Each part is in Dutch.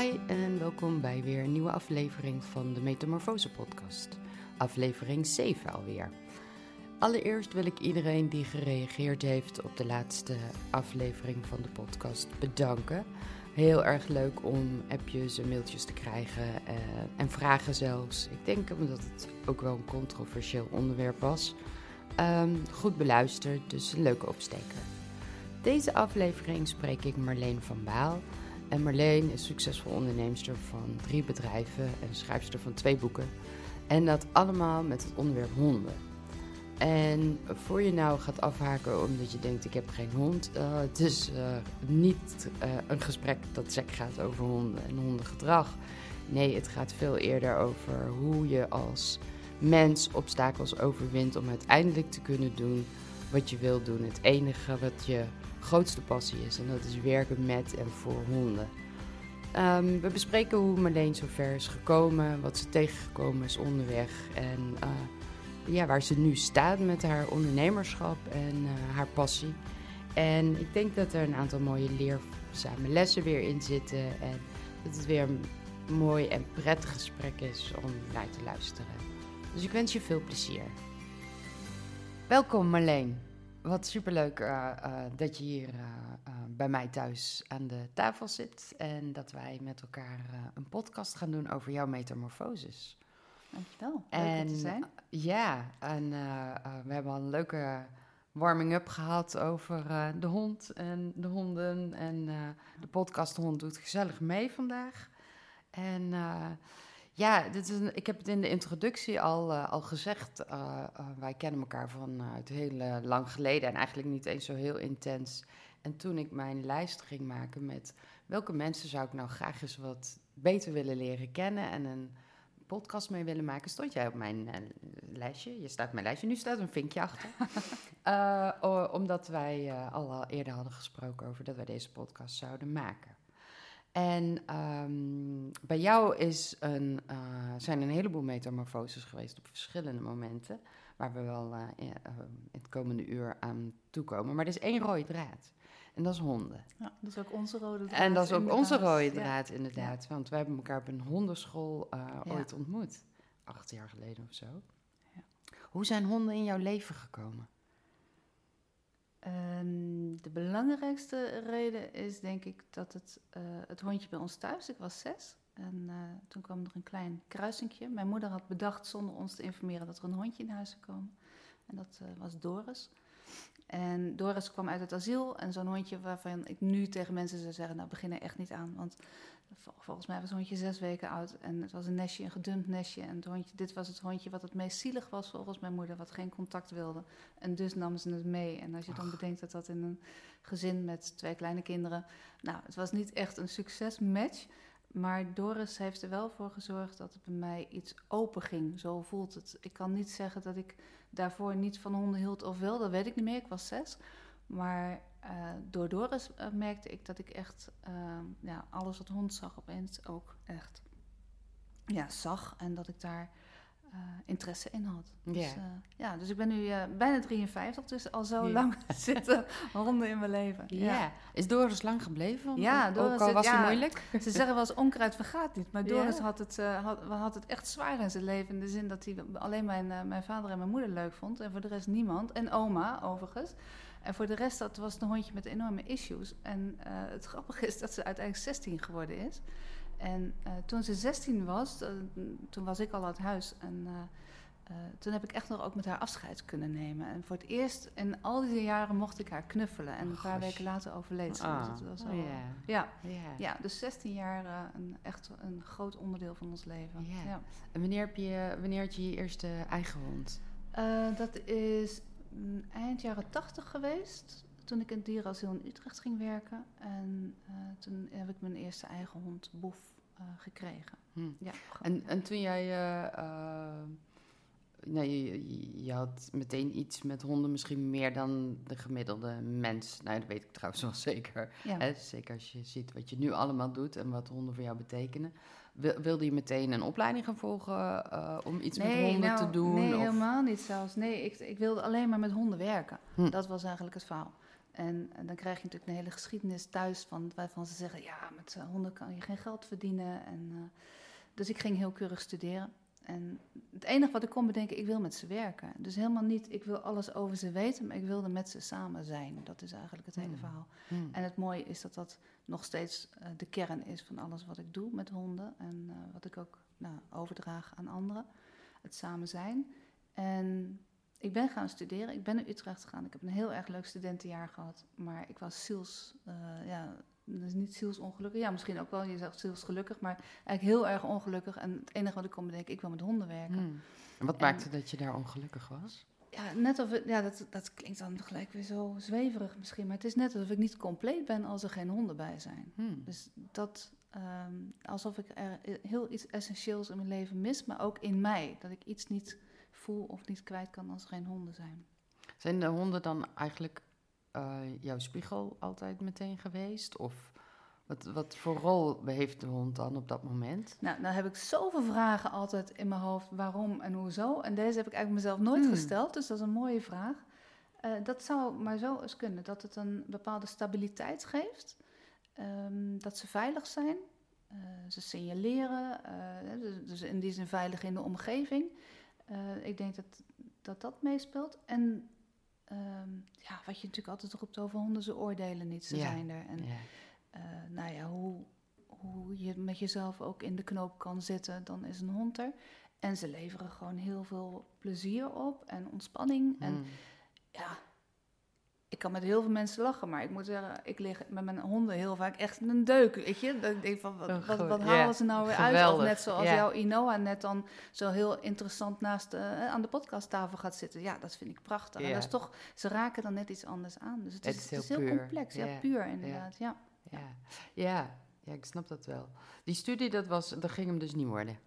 Hi en welkom bij weer een nieuwe aflevering van de Metamorfose podcast. Aflevering 7 alweer. Allereerst wil ik iedereen die gereageerd heeft op de laatste aflevering van de podcast bedanken. Heel erg leuk om appjes en mailtjes te krijgen eh, en vragen zelfs. Ik denk omdat het ook wel een controversieel onderwerp was. Ehm, goed beluisterd, dus een leuke opsteker. Deze aflevering spreek ik Marleen van Baal. En Marleen is succesvol onderneemster van drie bedrijven en schrijfster van twee boeken. En dat allemaal met het onderwerp honden. En voor je nou gaat afhaken omdat je denkt ik heb geen hond. Uh, het is uh, niet uh, een gesprek dat sec gaat over honden en hondengedrag. Nee, het gaat veel eerder over hoe je als mens obstakels overwint om uiteindelijk te kunnen doen wat je wil doen. Het enige wat je grootste passie is en dat is werken met en voor honden. Um, we bespreken hoe Marleen zover is gekomen, wat ze tegengekomen is onderweg en ja, waar ze nu staat met haar ondernemerschap en uh, haar passie. En ik denk dat er een aantal mooie leerzame lessen weer in zitten. En dat het weer een mooi en prettig gesprek is om naar te luisteren. Dus ik wens je veel plezier. Welkom Marleen. Wat superleuk uh, uh, dat je hier bij mij thuis aan de tafel zit. En dat wij met elkaar een podcast gaan doen over jouw metamorfoses. Dankjewel. Leuk en, te zijn. Ja, en we hebben al een leuke warming-up gehad over de hond en de honden. En de podcast Hond doet gezellig mee vandaag. En ja, dit is een, ik heb het in de introductie al, al gezegd. wij kennen elkaar vanuit heel lang geleden en eigenlijk niet eens zo heel intens. En toen ik mijn lijst ging maken met welke mensen zou ik nou graag eens wat beter willen leren kennen en een podcast mee willen maken, stond jij op mijn lijstje. Je staat op mijn lijstje. Nu staat een vinkje achter. omdat wij al eerder hadden gesproken over dat wij deze podcast zouden maken. En um, bij jou is een, zijn een heleboel metamorfoses geweest op verschillende momenten. Waar we wel in, in het komende uur aan toekomen. Maar er is één rode draad. En dat is honden. Ja, dat is ook onze rode draad. En dat is ook inderdaad. onze rode draad, ja. inderdaad. Want wij hebben elkaar op een hondenschool ja. ooit ontmoet. Acht jaar geleden of zo. Hoe zijn honden in jouw leven gekomen? Um, de belangrijkste reden is denk ik dat het, uh, het hondje bij ons thuis, ik was zes. En uh, toen kwam er een klein kruisingje. Mijn moeder had bedacht zonder ons te informeren dat er een hondje in huis zou komen. En dat was Doris. En Doris kwam uit het asiel en zo'n hondje waarvan ik nu tegen mensen zou zeggen, nou begin er echt niet aan. Want volgens mij was het hondje zes weken oud en het was een nestje, een gedumpt nestje. En het hondje, dit was het hondje wat het meest zielig was volgens mijn moeder, wat geen contact wilde. En dus nam ze het mee. En als je dan Ach. bedenkt dat dat in een gezin met twee kleine kinderen, nou het was niet echt een succesmatch. Maar Doris heeft er wel voor gezorgd dat het bij mij iets open ging. Zo voelt het. Ik kan niet zeggen dat ik daarvoor niet van honden hield of wel, dat weet ik niet meer. Ik was zes. Maar uh, door Doris uh, merkte ik dat ik echt uh, ja, alles wat hond zag opeens ook echt ja, zag. En dat ik daar uh, interesse in had. Dus, yeah. ja, dus ik ben nu bijna 53, dus al zo yeah. lang zitten honden in mijn leven. Ja. Is Doris lang gebleven? Ja, Doris ook al was het ja, moeilijk? Ze zeggen wel eens onkruid vergaat niet, maar Doris had, het, had, had het echt zwaar in zijn leven. In de zin dat hij alleen mijn, mijn vader en mijn moeder leuk vond en voor de rest niemand. En oma overigens. En voor de rest dat was een hondje met enorme issues. En het grappige is dat ze uiteindelijk 16 geworden is. En uh, toen ze 16 was, uh, toen was ik al uit huis. En toen heb ik echt nog ook met haar afscheid kunnen nemen. En voor het eerst in al die jaren mocht ik haar knuffelen. En een paar weken later overleed ze. Ah. Dus was oh, yeah. ja. Yeah. ja, dus 16 jaar een, echt een groot onderdeel van ons leven. Yeah. Ja. En wanneer, heb je, wanneer had je je eerste eigen hond? dat is eind jaren 80 geweest toen ik in het dierenasiel in Utrecht ging werken. En uh, toen heb ik mijn eerste eigen hond, Boef, uh, gekregen. Hm. Ja, en, en toen jij uh, nee, je, je had meteen iets met honden, misschien meer dan de gemiddelde mens. Nou, dat weet ik trouwens wel zeker. Ja. Hè? Zeker als je ziet wat je nu allemaal doet en wat honden voor jou betekenen. Wil- Wilde je meteen een opleiding gaan volgen eh, om iets met honden nou, te doen? Nee, of- helemaal niet zelfs. Nee, ik, ik wilde alleen maar met honden werken. Hm. Dat was eigenlijk het verhaal. En, en dan krijg je natuurlijk een hele geschiedenis thuis van, waarvan ze zeggen... ja, met eh, honden kan je geen geld verdienen. En, eh, dus ik ging heel keurig studeren. En het enige wat ik kon bedenken, ik wil met ze werken. Dus helemaal niet, ik wil alles over ze weten... maar ik wilde met ze samen zijn. Dat is eigenlijk het hele Hm. verhaal. Hmm. En het mooie is dat dat nog steeds eh, de kern is van alles wat ik doe met honden. En eh, wat ik ook nou, overdraag aan anderen. Het samen zijn. En ik ben gaan studeren. Ik ben naar Utrecht gegaan. Ik heb een heel erg leuk studentenjaar gehad. Maar ik was ziels... eh, ja, dus niet zielsongelukkig. Ja, misschien ook wel. Je zegt zielsgelukkig. Maar eigenlijk heel erg ongelukkig. En het enige wat ik kon bedenken, ik wil met honden werken. Hmm. En wat En- maakte dat je daar ongelukkig was? Ja, net of het, ja dat, dat klinkt dan gelijk weer zo zweverig misschien. Maar het is net alsof ik niet compleet ben als er geen honden bij zijn. Hmm. Dus dat, ehm, alsof ik er heel iets essentieels in mijn leven mis, maar ook in mij. Dat ik iets niet voel of niet kwijt kan als er geen honden zijn. Zijn de honden dan eigenlijk eh, jouw spiegel altijd meteen geweest? Of wat, wat voor rol heeft de hond dan op dat moment? Nou, nou heb ik zoveel vragen altijd in mijn hoofd, waarom en hoezo. En deze heb ik eigenlijk mezelf nooit Hmm. gesteld, dus dat is een mooie vraag. Eh, dat zou maar zo eens kunnen, dat het een bepaalde stabiliteit geeft. Ehm, dat ze veilig zijn, eh, ze signaleren, dus, dus in die zin veilig in de omgeving. Ik denk dat dat, dat meespeelt. En ehm, ja, wat je natuurlijk altijd roept over honden, ze oordelen niet, ze Ja. zijn er. En Ja. eh, nou ja, hoe, hoe je met jezelf ook in de knoop kan zitten, dan is een hond er. En ze leveren gewoon heel veel plezier op en ontspanning. En Hmm. ja, kan met heel veel mensen lachen, maar ik moet zeggen, ik lig met mijn honden heel vaak echt in een deuk, weet je. Dat ik denk van, Oh, wat, wat, goed, wat halen ze nou weer uit? Of net zoals ja. jouw Inoa net dan zo heel interessant naast eh, aan de podcasttafel gaat zitten. Ja, dat vind ik prachtig. En dat is toch, ze raken dan net iets anders aan. Dus het Het is, is het is heel complex, ja, puur inderdaad, ja. Ja. Ja. ja, ik snap dat wel. Die studie, dat, was, dat ging hem dus niet worden.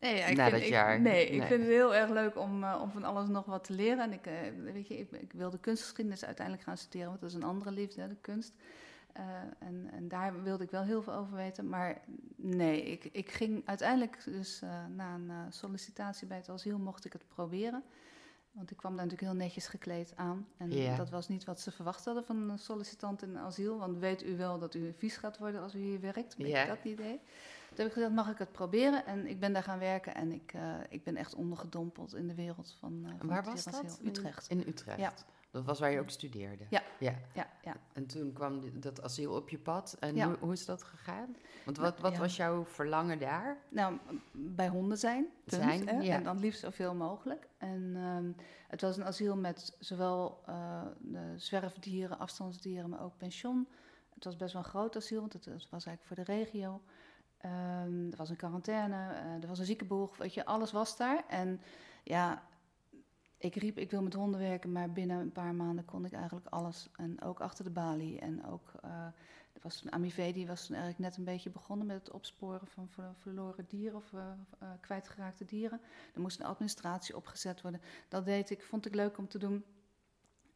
Nee, ja, ik Na vind, dat ik- jaar. nee, ik vind het heel erg leuk om, eh, om van alles nog wat te leren. En ik, eh, weet je, ik, ik wilde kunstgeschiedenis uiteindelijk gaan studeren, want dat is een andere liefde, hè, de kunst. Eh, en, en daar wilde ik wel heel veel over weten. Maar nee, ik, ik ging uiteindelijk dus na een sollicitatie bij het asiel mocht ik het proberen. Want ik kwam daar natuurlijk heel netjes gekleed aan. En dat was niet wat ze verwacht hadden van een sollicitant in asiel. Want weet u wel dat u vies gaat worden als u hier werkt? Ja. je dat idee? Toen heb ik gezegd, mag ik het proberen? En ik ben daar gaan werken en ik, eh, ik ben echt ondergedompeld in de wereld van, van Waar was dat? asiel. Utrecht. In Utrecht. Ja. Dat was waar je ook studeerde. Ja. ja. Ja, ja. En toen kwam dat asiel op je pad. En Ja. hoe, hoe is dat gegaan? Want wat, wat ja. was jouw verlangen daar? Nou, bij honden zijn. punt, Zijn, hè? En dan liefst zoveel mogelijk. En ehm, het was een asiel met zowel eh, de zwerfdieren, afstandsdieren, maar ook pension. Het was best wel een groot asiel, want het, het was eigenlijk voor de regio. Ehm, er was een quarantaine, eh, er was een ziekenboeg, weet je, alles was daar. En ja, ik riep, ik wil met honden werken, maar binnen een paar maanden kon ik eigenlijk alles. En ook achter de balie. En ook, eh, er was toen Amivé, die was eigenlijk net een beetje begonnen met het opsporen van ver- verloren dieren of eh, kwijtgeraakte dieren. Er moest een administratie opgezet worden. Dat deed ik, vond ik leuk om te doen.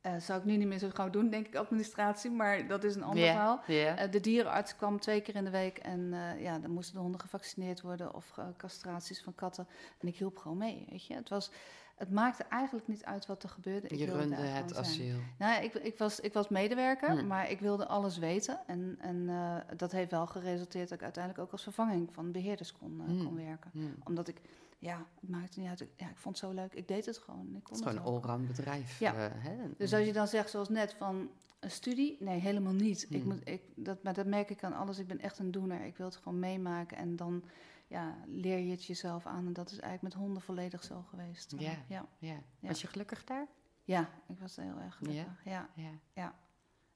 Eh, zou ik nu niet meer zo gauw doen, denk ik, administratie, maar dat is een ander verhaal. Eh, de dierenarts kwam twee keer in de week en eh, ja, dan moesten de honden gevaccineerd worden of castraties van katten. En ik hielp gewoon mee, weet je. Het, was, het maakte eigenlijk niet uit wat er gebeurde. Ik je runde het zijn. asiel. Nou, ik, ik, was, ik was medewerker, Hmm. maar ik wilde alles weten. En, en dat heeft wel geresulteerd dat ik uiteindelijk ook als vervanging van beheerders kon, Hmm. kon werken. Hmm. Omdat ik, ja, het maakte niet uit. Ja, ik vond het zo leuk. Ik deed het gewoon. Ik Het is gewoon een allround bedrijf. Ja. eh, hè? Dus als je dan zegt, zoals net, van een studie? Nee, helemaal niet. Ik Hmm. moet, ik, dat, maar dat merk ik aan alles. Ik ben echt een doener. Ik wil het gewoon meemaken. En dan ja, leer je het jezelf aan. En dat is eigenlijk met honden volledig zo geweest. Ja. ja. Ja. Ja. Was je gelukkig daar? Ja, ik was heel erg gelukkig. Ja. Ja.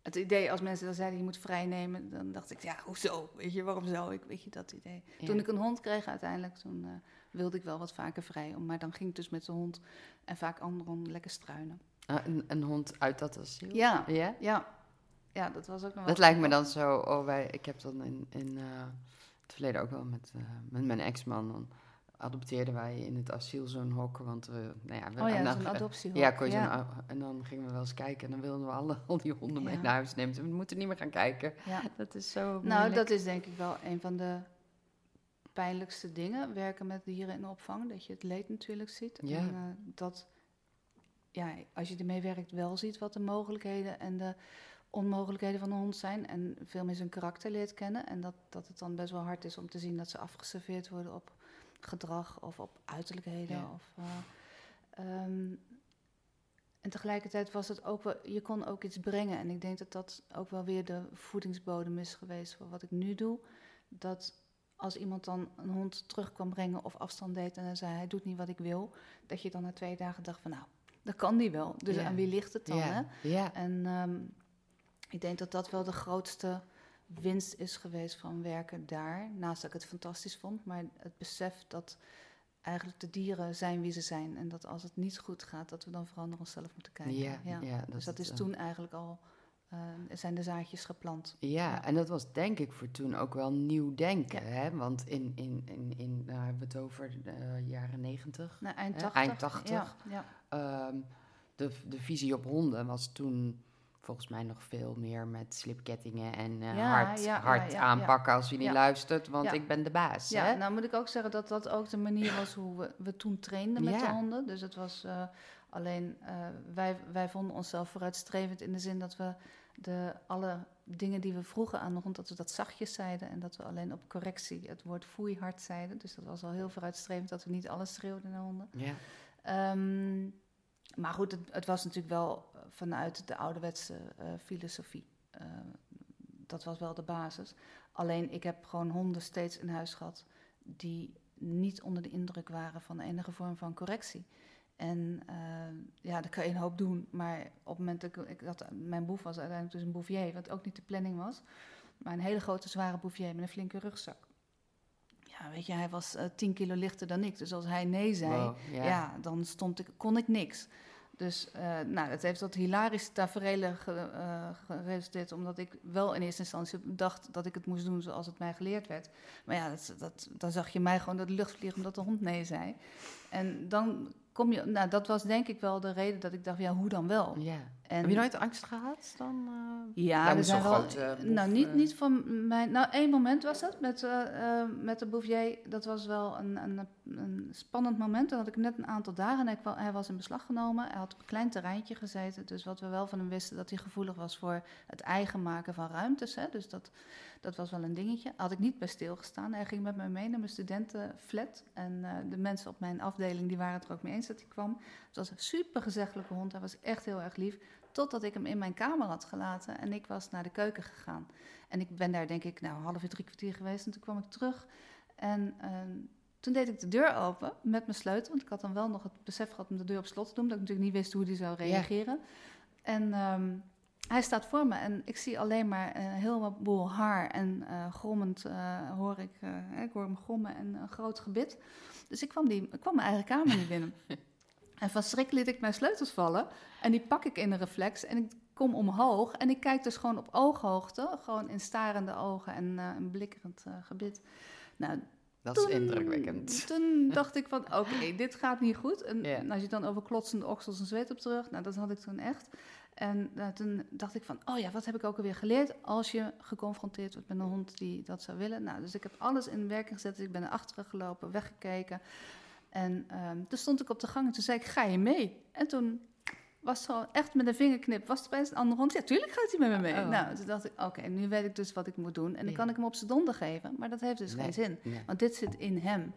Het idee, als mensen dan zeiden, je moet vrij nemen, dan dacht ik, ja, hoezo? Weet je, waarom zou ik? Weet je, dat idee. Ja. Toen ik een hond kreeg uiteindelijk, toen eh, wilde ik wel wat vaker vrij. Maar dan ging ik dus met de hond en vaak andere honden lekker struinen. Ah, een, een hond uit dat asiel? Ja. Ja? Ja, ja dat was ook nog wel... Dat lijkt me dan zo, oh, wij, ik heb dan in, in eh, het verleden ook wel met, eh, met mijn ex-man dan, adopteerden wij in het asiel zo'n hok. Want we, nou ja, we, Oh ja, zo'n adoptiehok. Ja, kon je ja. zo'n a- en dan gingen we wel eens kijken en dan wilden we alle, al die honden mee naar huis nemen. We moeten niet meer gaan kijken. Ja. Dat is zo Nou, dat is denk ik wel een van de pijnlijkste dingen. Werken met dieren in de opvang. Dat je het leed natuurlijk ziet. Ja. En eh, dat, ja, als je ermee werkt, wel ziet wat de mogelijkheden en de onmogelijkheden van een hond zijn. En veel meer zijn karakter leert kennen. En dat, dat het dan best wel hard is om te zien dat ze afgeserveerd worden op gedrag of op uiterlijkheden. Ja. Of, eh, ehm, en tegelijkertijd was het ook wel, je kon ook iets brengen. En ik denk dat dat ook wel weer de voedingsbodem is geweest voor wat ik nu doe. Dat als iemand dan een hond terug kwam brengen of afstand deed en hij zei hij doet niet wat ik wil, dat je dan na twee dagen dacht van nou, dat kan die wel. Dus Ja. aan wie ligt het dan? Hè? ja, En ehm, ik denk dat dat wel de grootste winst is geweest van werken daar. Naast dat ik het fantastisch vond, maar het besef dat eigenlijk de dieren zijn wie ze zijn. En dat als het niet goed gaat, dat we dan vooral naar onszelf moeten kijken. ja, ja, dus dat is eh, toen eigenlijk al, eh, zijn de zaadjes geplant. Ja, Ja. en dat was denk ik voor toen ook wel nieuw denken. Hè? Want in, in, in, in nou hebben we het over de jaren negentig. Nou, eind 80. eind 80. Ja, ja. Ehm, de, de visie op honden was toen volgens mij nog veel meer met slipkettingen en eh, Ja, hard, ja, hard ja, aanpakken als je niet luistert, want ik ben de baas. Ja, hè? nou moet ik ook zeggen dat dat ook de manier was hoe we, we toen trainden met de honden. Dus het was eh, alleen, eh, wij, wij vonden onszelf vooruitstrevend in de zin dat we de, alle dingen die we vroegen aan de hond, dat we dat zachtjes zeiden. En dat we alleen op correctie het woord foei hard zeiden. Dus dat was al heel vooruitstrevend dat we niet alles schreeuwden naar honden. Ja. Ehm, maar goed, het, het was natuurlijk wel vanuit de ouderwetse eh, filosofie. Eh, dat was wel de basis. Alleen ik heb gewoon honden steeds in huis gehad die niet onder de indruk waren van enige vorm van correctie. En eh, ja, daar kan je een hoop doen. Maar op het moment dat ik, ik had, mijn boef was uiteindelijk dus een bouvier, wat ook niet de planning was. Maar een hele grote, zware bouvier met een flinke rugzak. Ja, weet je, hij was eh 10 kilo lichter dan ik. Dus als hij nee zei, Wow, ja. dan stond ik, kon ik niks. Dus eh, nou, het heeft tot hilarische tafereelen ge, eh, geresulteerd, omdat ik wel in eerste instantie dacht dat ik het moest doen zoals het mij geleerd werd. Maar ja, dat, dat, dan zag je mij gewoon door de lucht vliegen omdat de hond nee zei. En dan kom je, nou, dat was denk ik wel de reden dat ik dacht, ja, hoe dan wel? Ja. En, Heb je nooit angst gehad dan? eh? ja, er zijn wel. grote boef, nou, niet, eh. niet van mijn. Nou, één moment was dat met, eh, eh, met de Bouvier. Dat was wel een, een, een spannend moment. Dan had ik net een aantal dagen en hij, was in beslag genomen. Hij had op een klein terreintje gezeten. Dus wat we wel van hem wisten, dat hij gevoelig was voor het eigen maken van ruimtes. Hè. Dus dat, dat was wel een dingetje. Had ik niet bij stilgestaan. Hij ging met mij mee naar mijn studentenflat. En eh, de mensen op mijn afdeling die waren het er ook mee eens dat hij kwam. Het was een super gezellige hond. Hij was echt heel erg lief. Totdat ik hem in mijn kamer had gelaten en ik was naar de keuken gegaan. En ik ben daar denk ik nou half uur, drie kwartier geweest. En toen kwam ik terug en ehm, toen deed ik de deur open met mijn sleutel. Want ik had dan wel nog het besef gehad om de deur op slot te doen. Dat ik natuurlijk niet wist hoe die zou reageren. En ehm, hij staat voor me en ik zie alleen maar een heleboel haar. En eh, grommend eh, hoor ik, eh, ik hoor hem grommen en een groot gebit. Dus ik kwam, die, ik kwam mijn eigen kamer niet binnen. En van schrik liet ik mijn sleutels vallen. En die pak ik in een reflex. En ik kom omhoog. En ik kijk dus gewoon op ooghoogte. Gewoon in starende ogen en eh, een blikkerend eh, gebit. Nou, Dat is toen- indrukwekkend. Toen dacht ik van, oké, dit gaat niet goed. En als je dan over klotsende oksels en zweet op terug. Nou, dat had ik toen echt. En eh, toen dacht ik van, oh ja, wat heb ik ook alweer geleerd als je geconfronteerd wordt met een hond die dat zou willen. Nou, dus ik heb alles in werking gezet. Dus ik ben naar achteren gelopen, weggekeken. En ehm, toen stond ik op de gang en toen zei ik, ga je mee? En toen was het gewoon echt met een vingerknip, was het opeens een andere hond. Ja, tuurlijk gaat hij met me mee. Oh. Nou, toen dacht ik, oké, nu weet ik dus wat ik moet doen. En dan Ja. kan ik hem op zijn donder geven, maar dat heeft dus Nee, geen zin. nee. Want dit zit in hem.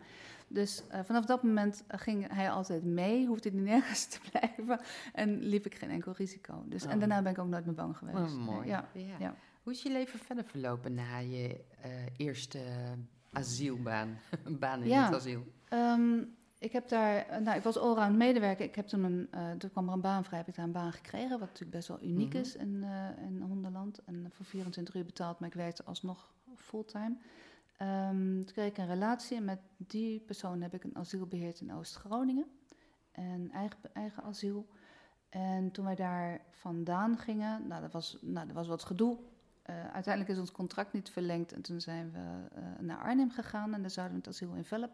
Dus eh, vanaf dat moment eh, ging hij altijd mee, hoefde hij nergens te blijven en liep ik geen enkel risico. Dus, En Oh. daarna ben ik ook nooit meer bang geweest. Oh, mooi. Ja. Ja. ja. Hoe is je leven verder verlopen na je eh, eerste asielbaan? Een baan in het asiel. Ehm, ik heb daar, eh, nou, ik was allround medewerker. Ik heb toen een, eh toen kwam er een baan vrij, heb ik daar een baan gekregen, wat natuurlijk best wel uniek Mhm. is in, eh, in hondenland. En voor 24 uur betaald, maar ik werkte alsnog fulltime. Ehm toen kreeg ik een relatie en met die persoon heb ik een asiel beheerd in Oost-Groningen. Een eigen, eigen asiel. En toen wij daar vandaan gingen, nou, dat was, nou, dat was wat gedoe. Uiteindelijk is ons contract niet verlengd en toen zijn we naar Arnhem gegaan en daar zouden we het asiel in Velp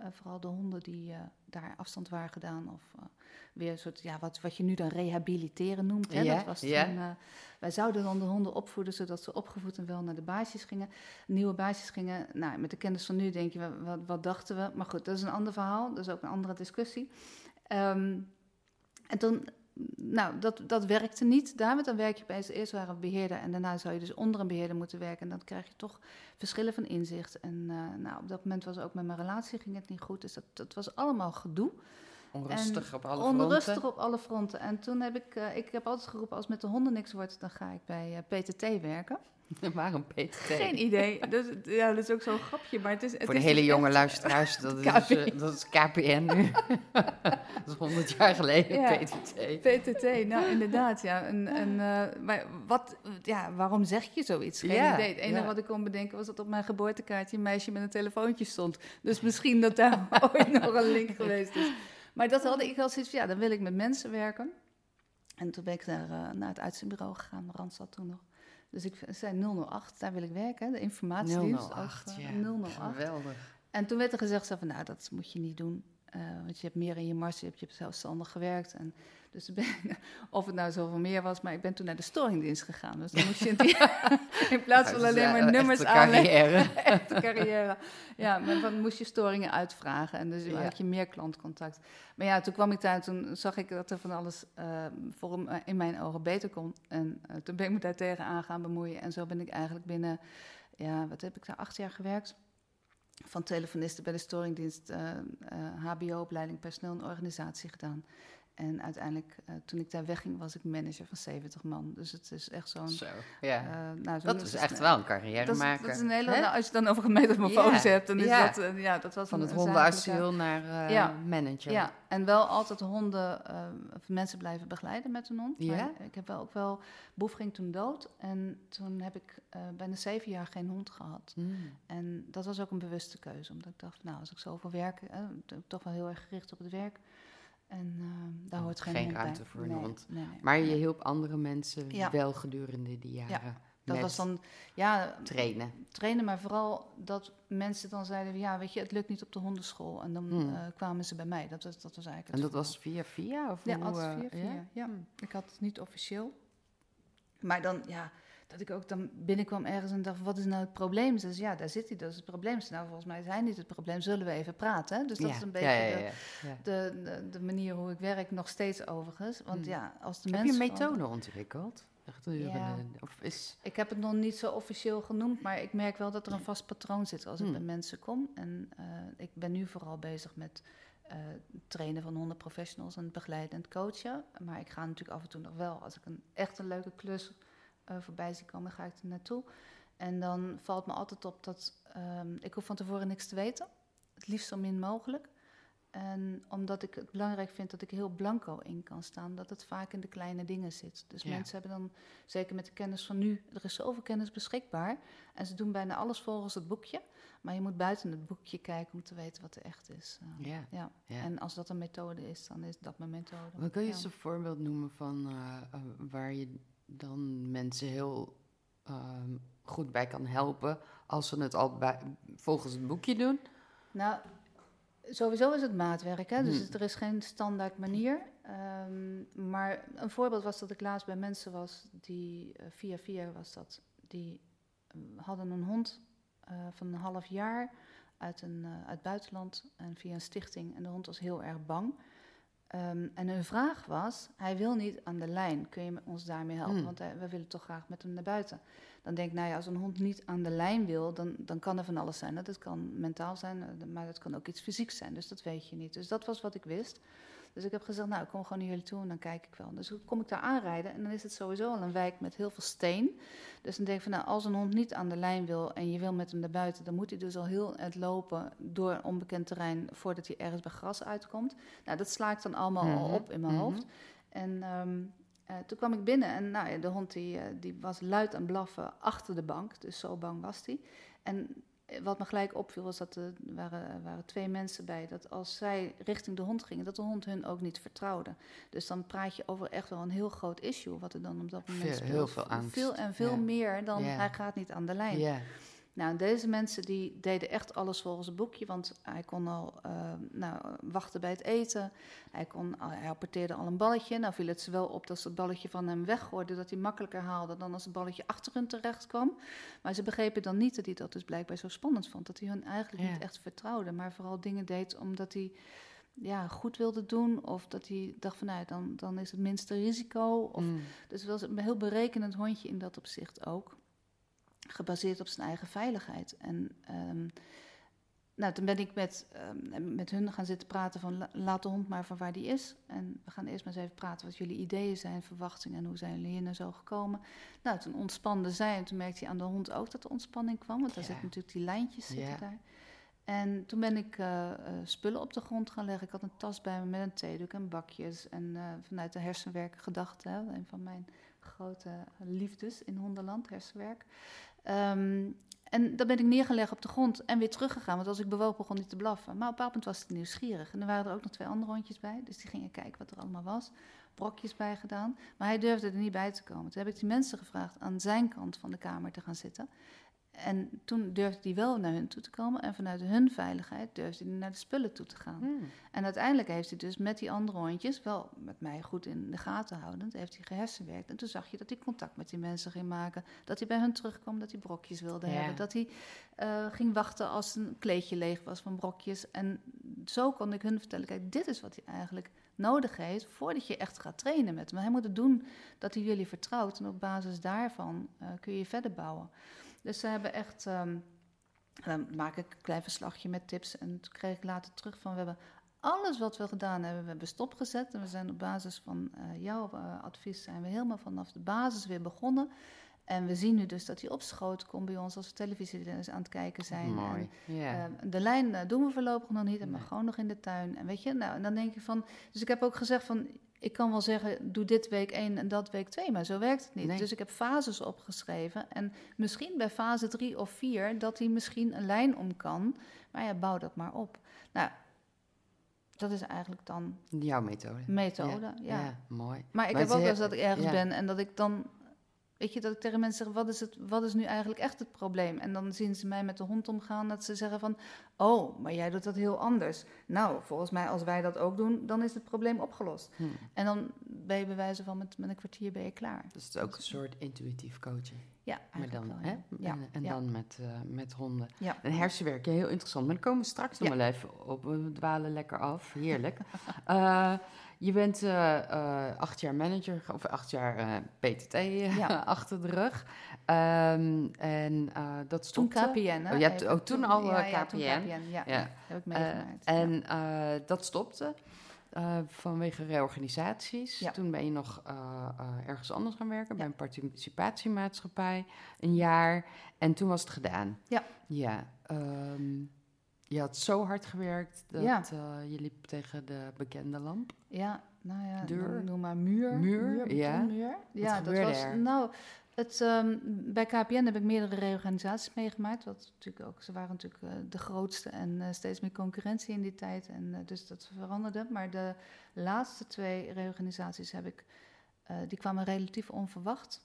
Eh, vooral de honden die uh, daar afstand waren gedaan. Of uh, weer een soort, ja, wat, wat je nu dan rehabiliteren noemt. Hè? Ja, dat was toen, wij zouden dan de honden opvoeden zodat ze opgevoed en wel naar de baasjes gingen. Nieuwe baasjes gingen. Nou, met de kennis van nu denk je, wat, wat dachten we? Maar goed, dat is een ander verhaal. Dat is ook een andere discussie. Um, en toen nou, dat, dat werkte niet. Daarmee dan werk je bij eerst waren we beheerder en daarna zou je dus onder een beheerder moeten werken. En dan krijg je toch verschillen van inzicht. En uh, nou, op dat moment was ook met mijn relatie ging het niet goed. Dus dat, dat was allemaal gedoe. Onrustig op alle onrustig fronten. op alle fronten. En toen heb ik, uh, ik heb altijd geroepen, als met de honden niks wordt, dan ga ik bij uh, PTT werken. Waarom PTT? Geen idee. Dat, ja, dat is ook zo'n grapje. Maar het is, het Voor de is hele dus jonge luisteraars, dat is, uh, dat is KPN nu. dat is 100 jaar geleden, Ja. PTT. PTT, nou inderdaad, ja. En, en, uh, maar wat, ja, waarom zeg je zoiets? Geen Ja, idee. Het enige ja. wat ik kon bedenken was dat op mijn geboortekaartje een meisje met een telefoontje stond. Dus misschien dat daar ooit nog een link geweest is. Maar dat had ik zoiets van, ja, dan wil ik met mensen werken. En toen ben ik naar, uh, naar het uitzendbureau gegaan, Randstad toen nog. Dus ik zei 008, daar wil ik werken, de informatiedienst. 008, ook, ja. 008. Geweldig. En toen werd er gezegd zo van, nou, dat moet je niet doen. Uh, want je hebt meer in je mars, je hebt, je hebt zelfstandig gewerkt. En dus ben of het nou zoveel meer was, maar ik ben toen naar de storingdienst gegaan. Dus dan moest je in plaats van is, alleen maar nummers aanleggen. carrière. Echte carrière. Ja, maar dan moest je storingen uitvragen en dus Ja. had je meer klantcontact. Maar ja, toen kwam ik daar en toen zag ik dat er van alles uh, voor m- in mijn ogen beter kon. En uh, toen ben ik me daar tegenaan gaan bemoeien. En zo ben ik eigenlijk binnen, ja, wat heb ik daar, acht jaar gewerkt? Van telefonisten bij de storingdienst, uh, HBO-opleiding personeel en organisatie gedaan. En uiteindelijk, uh, toen ik daar wegging, was ik manager van 70 man. Dus het is echt zo'n... Zo, ja. Uh, nou, zo dat is echt wel een carrière maken. dat is een hele, nou, als je dan over een metamorfose Ja, hebt, dan is ja. dat, uh, ja, dat was Van het hondenasiel naar Ja. manager. Ja, en wel altijd honden, of mensen blijven begeleiden met een hond. Ja? Ik heb wel ook wel, Boef ging toen dood en toen heb ik bijna zeven jaar geen hond gehad. Mm. En dat was ook een bewuste keuze, omdat ik dacht, nou, als ik zoveel werk, toch wel heel erg gericht op het werk. En uh, daar hoort geen, Geen hond ruimte bij. voor een nee, hond. Nee, Maar je hielp andere mensen Ja. wel gedurende die jaren. Dat met was dan, ja, trainen. trainen, maar vooral dat mensen dan zeiden, ja, weet je, het lukt niet op de hondenschool. En dan Hmm. uh, kwamen ze bij mij. Dat was, dat was eigenlijk En het dat verhaal. was via via? Of Ja, hoe, altijd eh, via via. ja? Ja. Hmm. Ik had het niet officieel. Maar dan, ja, dat ik ook dan binnenkwam ergens en dacht, wat is nou het probleem? Ze zei, ja, daar zit hij, dat is het probleem. Ze nou, volgens mij is hij niet het probleem, zullen we even praten? hè? Dus dat ja. is een beetje ja, ja, de-. De, de, de manier hoe ik werk, nog steeds overigens. Want Hmm. ja, als de Heb je mensen... een gewoon- methode ontwikkeld? Ja. Of is... Ik heb het nog niet zo officieel genoemd, maar ik merk wel dat er een vast patroon zit als ik Hmm. bij mensen kom. En eh, ik ben nu vooral bezig met eh, trainen van hondenprofessionals en begeleidend coachen. Maar ik ga natuurlijk af en toe nog wel, als ik een echt een leuke klus eh, voorbij zie komen, ga ik er naartoe. En dan valt me altijd op dat ehm, ik hoef van tevoren niks te weten. Het liefst zo min mogelijk. En omdat ik het belangrijk vind dat ik heel blanco in kan staan, dat het vaak in de kleine dingen zit. Dus Ja. mensen hebben dan, zeker met de kennis van nu, er is zoveel kennis beschikbaar. En ze doen bijna alles volgens het boekje. Maar je moet buiten het boekje kijken om te weten wat er echt is. Eh, Ja. ja. Ja. En als dat een methode is, dan is dat mijn methode. Maar kun je Ja. eens een voorbeeld noemen van eh, waar je dan mensen heel ehm, goed bij kan helpen als ze het al bij, volgens het boekje doen? Nou, sowieso is het maatwerk, hè? dus Hmm. er is geen standaard manier. Ehm, maar een voorbeeld was dat ik laatst bij mensen was die, eh, via via was dat, die eh, hadden een hond eh, van een half jaar uit, een, eh, uit het buitenland en via een stichting. En de hond was heel erg bang. Ehm, en hun vraag was, hij wil niet aan de lijn, kun je ons daarmee helpen? Hmm. Want hij- we willen toch graag met hem naar buiten. Dan denk ik, nou ja, als een hond niet aan de lijn wil, dan, dan kan er van alles zijn. Dat kan mentaal zijn, eh, maar dat kan ook iets fysieks zijn. Dus dat weet je niet. Dus dat was wat ik wist. Dus ik heb gezegd, nou, ik kom gewoon naar jullie toe en dan kijk ik wel. Dus dan kom ik daar aanrijden en dan is het sowieso al een wijk met heel veel steen. Dus dan denk ik van, nou, als een hond niet aan de lijn wil en je wil met hem naar buiten, dan moet hij dus al heel het lopen door een onbekend terrein voordat hij ergens bij gras uitkomt. Nou, dat sla ik dan allemaal al Mhm, op in mijn mhm. hoofd. En ehm, eh, toen kwam ik binnen en nou, ja, de hond die, eh, die was luid aan blaffen achter de bank. Dus zo bang was hij. En wat me gelijk opviel was dat er waren, waren twee mensen bij... dat als zij richting de hond gingen, dat de hond hun ook niet vertrouwde. Dus dan praat je over echt wel een heel groot issue... wat er dan op dat moment Veel- speelt. heel veel angst, Veel en veel ja. meer dan Ja. hij gaat niet aan de lijn. Ja. Nou, deze mensen die deden echt alles volgens het boekje, want hij kon al uh, nou, wachten bij het eten. Hij, kon, hij apporteerde al een balletje. Nou viel het ze wel op dat ze het balletje van hem weggooide, dat hij makkelijker haalde dan als het balletje achter hun terecht kwam. Maar ze begrepen dan niet dat hij dat dus blijkbaar zo spannend vond. Dat hij hun eigenlijk niet echt vertrouwde, maar vooral dingen deed omdat hij ja, goed wilde doen. Of dat hij dacht van nou, dan, dan is het minste risico. Of, mm. Dus het was een heel berekenend hondje in dat opzicht ook gebaseerd op zijn eigen veiligheid. En um, nou, toen ben ik met, um, met hun gaan zitten praten van laat de hond maar van waar die is. En we gaan eerst maar eens even praten wat jullie ideeën zijn, verwachtingen en hoe zijn jullie hier nou zo gekomen. Nou, toen ontspande zij en toen merkte hij aan de hond ook dat de ontspanning kwam, want daar zitten natuurlijk die lijntjes zitten daar. En toen ben ik uh, uh, spullen op de grond gaan leggen. Ik had een tas bij me met een theedoek en bakjes. En uh, vanuit de hersenwerken gedachten, een van mijn grote liefdes in hondenland, hersenwerk. Um, en dan ben ik neergelegd op de grond en weer teruggegaan. Want als ik bewoog, begon hij te blaffen. Maar op een bepaald moment was hij nieuwsgierig. En er waren er ook nog twee andere hondjes bij. Dus die gingen kijken wat er allemaal was. Brokjes bij gedaan. Maar hij durfde er niet bij te komen. Toen heb ik die mensen gevraagd aan zijn kant van de kamer te gaan zitten. En toen durfde hij wel naar hun toe te komen. En vanuit hun veiligheid durfde hij naar de spullen toe te gaan. Hmm. En uiteindelijk heeft hij dus met die andere hondjes, wel met mij goed in de gaten houdend, heeft hij gehersenwerkt. En toen zag je dat hij contact met die mensen ging maken. Dat hij bij hun terugkwam, dat hij brokjes wilde hebben. Dat hij uh, ging wachten als een kleedje leeg was van brokjes. En zo kon ik hun vertellen, kijk, dit is wat hij eigenlijk nodig heeft voordat je echt gaat trainen met hem. Hij moet het doen dat hij jullie vertrouwt. En op basis daarvan uh, kun je verder bouwen. Dus ze hebben echt. Um, dan maak ik een klein verslagje met tips. En toen kreeg ik later terug van: we hebben alles wat we gedaan hebben, we hebben stopgezet. En we zijn op basis van uh, jouw uh, advies zijn we helemaal vanaf de basis weer begonnen. En we zien nu dus dat hij op schoot komt bij ons als we televisie aan het kijken zijn. Mooi. En, yeah. de lijn uh, doen we voorlopig nog niet, en maar gewoon nog in de tuin. En weet je, nou, en dan denk je van. Dus ik heb ook gezegd van ik kan wel zeggen, doe dit week één en dat week twee, maar zo werkt het niet. Dus ik heb fases opgeschreven. En misschien bij fase drie of vier dat hij misschien een lijn om kan. Maar ja, bouw dat maar op. Nou, dat is eigenlijk dan... Jouw methode. Methode, ja. ja. mooi. Maar ik heb ook wel eens dat ik ergens ben en dat ik dan Weet je, dat ik tegen mensen zeg, wat is, het, wat is nu eigenlijk echt het probleem? En dan zien ze mij met de hond omgaan, dat ze zeggen van... oh, maar jij doet dat heel anders. Nou, volgens mij, als wij dat ook doen, dan is het probleem opgelost. Hmm. En dan ben je bij wijze van, met, met een kwartier ben je klaar. Dus het is ook een soort intuïtief coaching. Ja, maar dan, wel, hè? Ja. En, en dan met, uh, met honden. En hersenwerk, heel interessant. Maar daar komen we straks nog wel even op. We dwalen lekker af, heerlijk. uh, Je bent uh, acht jaar manager, of acht jaar uh, PTT ja. achter de rug. Um, en dat stopte... Toen KPN, hè? Oh, ja, oh, toen al ja, KPN. Ja, toen KPN, ja. ja. Heb ik meegemaakt. en dat stopte vanwege reorganisaties. Toen ben je nog ergens anders gaan werken, bij een participatiemaatschappij, een jaar. En toen was het gedaan. Ja. Ja. Um, je had zo hard gewerkt dat ja. uh, je liep tegen de bekende lamp. Ja, nou ja, Deur. noem maar muur. Muur, muur ja. Muur. Ja, dat was. Er? Nou, het, um, bij KPN heb ik meerdere reorganisaties meegemaakt. Wat natuurlijk ook, ze waren natuurlijk uh, de grootste en uh, steeds meer concurrentie in die tijd. En dus dat veranderde. Maar de laatste twee reorganisaties heb ik, die kwamen relatief onverwacht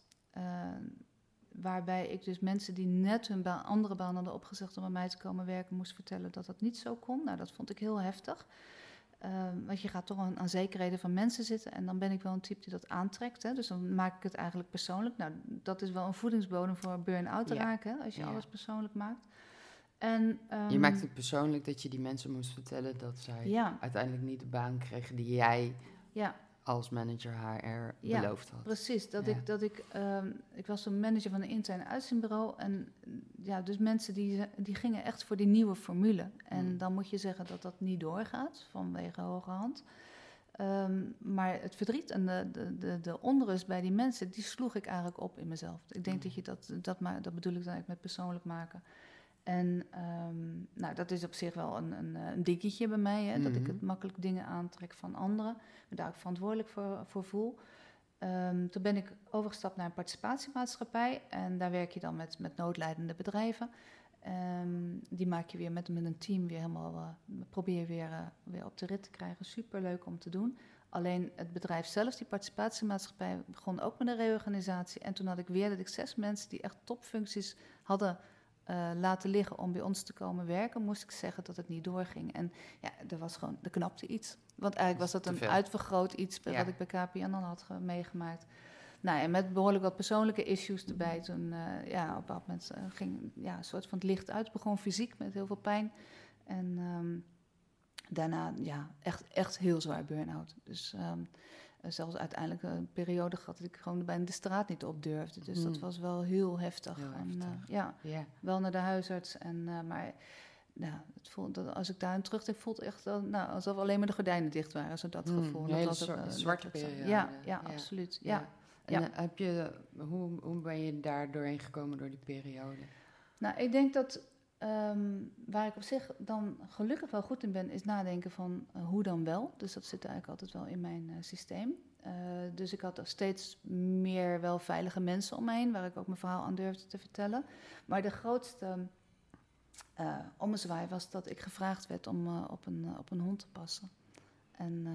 waarbij ik dus mensen die net hun baan, andere baan hadden opgezegd om bij mij te komen werken, moest vertellen dat dat niet zo kon. Nou, dat vond ik heel heftig. Um, want je gaat toch aan, aan zekerheden van mensen zitten. En dan ben ik wel een type die dat aantrekt. Hè? Dus dan maak ik het eigenlijk persoonlijk. Nou, dat is wel een voedingsbodem voor burn-out te ja. raken, hè? als je ja. alles persoonlijk maakt. En, um, je maakt het persoonlijk dat je die mensen moest vertellen dat zij ja. uiteindelijk niet de baan kregen die jij ja als manager HR ja, beloofd had. Precies, dat ja. ik, dat ik, um, ik was een manager van een interne uitzendbureau en ja, dus mensen die, die gingen echt voor die nieuwe formule. En mm. dan moet je zeggen dat dat niet doorgaat vanwege hoge hand. Um, maar het verdriet en de, de, de, de, onrust bij die mensen, die sloeg ik eigenlijk op in mezelf. Ik denk mm. dat je dat, dat, maar, dat bedoel ik dan eigenlijk met persoonlijk maken. En um, nou, dat is op zich wel een, een, een dingetje bij mij, hè, mm -hmm. dat ik het makkelijk dingen aantrek van anderen, me daar ook verantwoordelijk voor, voor voel. Um, toen ben ik overgestapt naar een participatiemaatschappij en daar werk je dan met, met noodlijdende bedrijven. Um, die maak je weer met, met een team weer helemaal, uh, probeer weer, uh, weer op de rit te krijgen. Super leuk om te doen. Alleen het bedrijf zelf, die participatiemaatschappij, begon ook met een reorganisatie. En toen had ik weer dat ik zes mensen die echt topfuncties hadden eh, laten liggen om bij ons te komen werken, moest ik zeggen dat het niet doorging. En ja, er was gewoon, er knapte iets. Want eigenlijk was dat een uitvergroot iets Ja. wat ik bij KPN dan had ge- meegemaakt. Nou, en met behoorlijk wat persoonlijke issues erbij. Toen, eh, ja, op een bepaald moment eh, ging ja, een soort van het licht uit. Het begon fysiek met heel veel pijn. En ehm, daarna, ja, echt, echt heel zwaar burn-out. Dus ehm, eh, zelfs uiteindelijk een periode gehad dat ik gewoon bijna de straat niet op durfde. Dus dat Hmm. was wel heel heftig. Heel en, heftig. eh, ja, wel naar de huisarts. En, eh, maar nou, het voelt, dat, als ik daar aan terugdenk, voelt het echt nou, alsof alleen maar de gordijnen dicht waren. Zo dat Hmm, gevoel. een Dat was eh, zwarte periode. Ja, ja, Ja. absoluut. Ja. En Ja. eh, heb je, hoe, hoe ben je daar doorheen gekomen door die periode? Nou, ik denk dat ehm, waar ik op zich dan gelukkig wel goed in ben, is nadenken van eh, hoe dan wel. Dus dat zit eigenlijk altijd wel in mijn eh, systeem. Eh, dus ik had steeds meer wel veilige mensen om me heen, waar ik ook mijn verhaal aan durfde te vertellen. Maar de grootste ommezwaai was dat ik gevraagd werd om op, een, op een hond te passen. En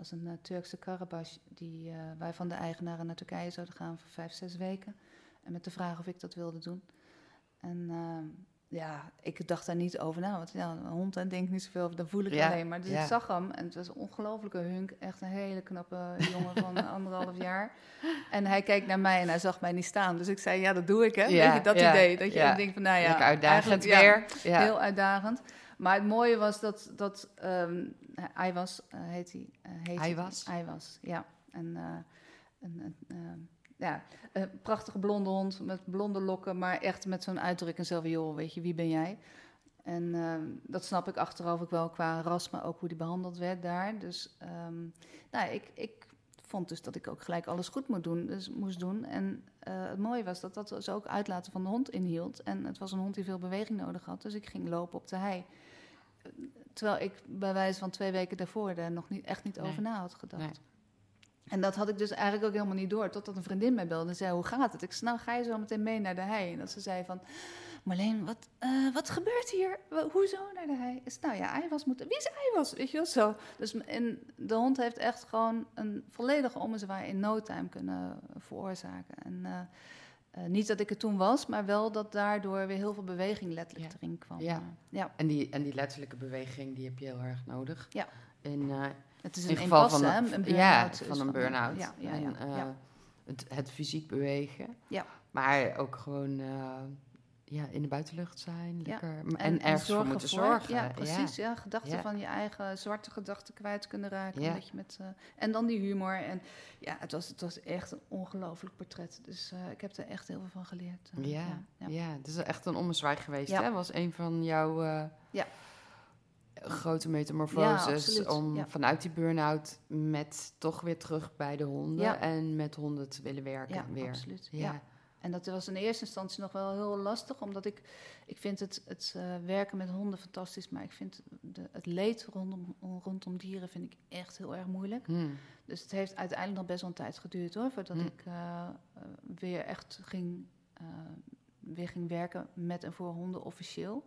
was een Turkse karabash die eh, wij van de eigenaren naar Turkije zouden gaan voor vijf, zes weken. En met de vraag of ik dat wilde doen. En ehm, ja, ik dacht daar niet over na. Want ja, een hond, daar denk ik niet zoveel. Dan voel ik Ja, alleen maar. Dus ja. ik zag hem en het was een ongelofelijke hunk. Echt een hele knappe jongen van anderhalf jaar. En hij keek naar mij en hij zag mij niet staan. Dus ik zei, ja, dat doe ik, hè. Ja, je, dat idee. Dat je denkt van, nou ja... Lekker uitdagend weer. Heel uitdagend. Maar het mooie was dat, dat ehm, hij was, eh, heet hij. eh, heet Hij was? Hij was, ja. En, eh, een, een, ehm, ja, een prachtige blonde hond met blonde lokken, maar echt met zo'n uitdrukking van, joh, weet je, wie ben jij? En ehm, dat snap ik achteraf ook wel qua ras, maar ook hoe die behandeld werd daar. Dus ehm, nou, ik, ik vond dus dat ik ook gelijk alles goed moet doen, dus moest doen. En eh, het mooie was dat dat dus ook uitlaten van de hond inhield. En het was een hond die veel beweging nodig had, dus ik ging lopen op de hei. Terwijl ik bij wijze van twee weken daarvoor daar nog niet, echt niet Nee. over na had gedacht. Nee. En dat had ik dus eigenlijk ook helemaal niet door. Totdat een vriendin mij belde en zei, hoe gaat het? Ik zei, nou ga je zo meteen mee naar de hei. En dat ze zei van, Marleen, wat, eh, wat gebeurt hier? Hoezo naar de hei? Zei, nou ja, Eiwas moet... Wie is Eiwas? Weet je wel, zo. Dus en de hond heeft echt gewoon een volledige ommezwaai in no time kunnen veroorzaken. En eh, eh, niet dat ik het toen was, maar wel dat daardoor weer heel veel beweging letterlijk Ja. erin kwam. Ja. Ja. En, die, en die letterlijke beweging, die heb je heel erg nodig. Ja. In, eh, Het is in een geval impasse, van een, Een ja, van een burn-out. Ja, ja, en, ja, eh. Het, het fysiek bewegen. Ja. Maar ook gewoon eh, ja, in de buitenlucht zijn. Ja. Lekker, en, en ergens voor zorgen moeten voor- zorgen. Ja, precies. Ja, gedachten van je eigen zwarte gedachten kwijt kunnen raken. Ja. Dat je met, eh, en dan die humor. En ja, het was, het was echt een ongelooflijk portret. Dus ik heb er echt heel veel van geleerd. Ja, ja. het is echt een ommezwaai geweest. Hè? Was een van jouw Ja. Grote metamorfoses. om Ja. vanuit die burn-out met toch weer terug bij de honden. Ja. En met honden te willen werken Ja, weer. absoluut. Ja. En dat was in eerste instantie nog wel heel lastig, omdat ik, ik vind het, het eh, werken met honden fantastisch, maar ik vind de, het leed rondom, rondom dieren vind ik echt heel erg moeilijk. Hmm. Dus het heeft uiteindelijk nog best wel een tijd geduurd hoor, voordat Hm. ik eh, eh, weer echt ging, weer ging werken met en voor honden officieel.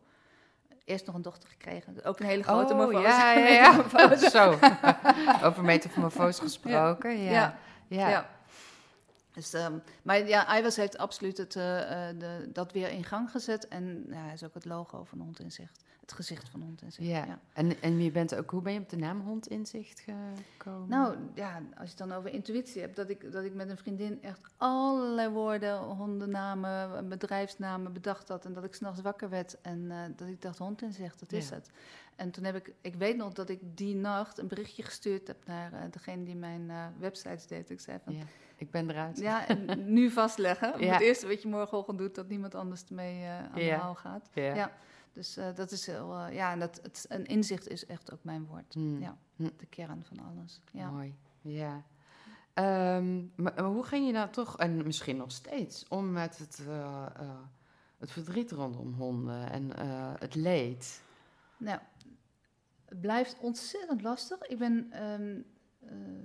Eerst nog een dochter gekregen, ook een hele grote oh, morfose. ja, ja, ja. Zo. Over metamorfose gesproken. Ja. Ja. Ja. Dus, ehm, maar ja, Iwas heeft absoluut het, eh, eh, de, dat weer in gang gezet. En ja, hij is ook het logo van Hond in Zicht. Het gezicht van Hond in Zicht. Ja. ja. En, en je bent ook, hoe ben je op de naam Hond Inzicht gekomen? Nou ja, als je het dan over intuïtie hebt, dat ik, dat ik met een vriendin echt allerlei woorden, hondennamen, bedrijfsnamen bedacht had. En dat ik s'nachts wakker werd en eh, dat ik dacht, hond in zicht, dat is Ja. het. En toen heb ik, ik weet nog dat ik die nacht een berichtje gestuurd heb naar degene die mijn websites deed. Ik zei van, Ja, ik ben eruit. ja, en nu vastleggen. Ja. Het eerste wat je morgenochtend doet, dat niemand anders ermee eh, aan de haal gaat. Ja. Ja. Dus eh, dat is heel, eh, ja, en dat, het, een inzicht is echt ook mijn woord. Hmm. Ja, Hm. de kern van alles. Ja. Mooi, ja. Ehm, maar, maar hoe ging je nou toch, en misschien nog steeds, om met het, het verdriet rondom honden en het leed? Nou, het blijft ontzettend lastig. Ik ben, ehm,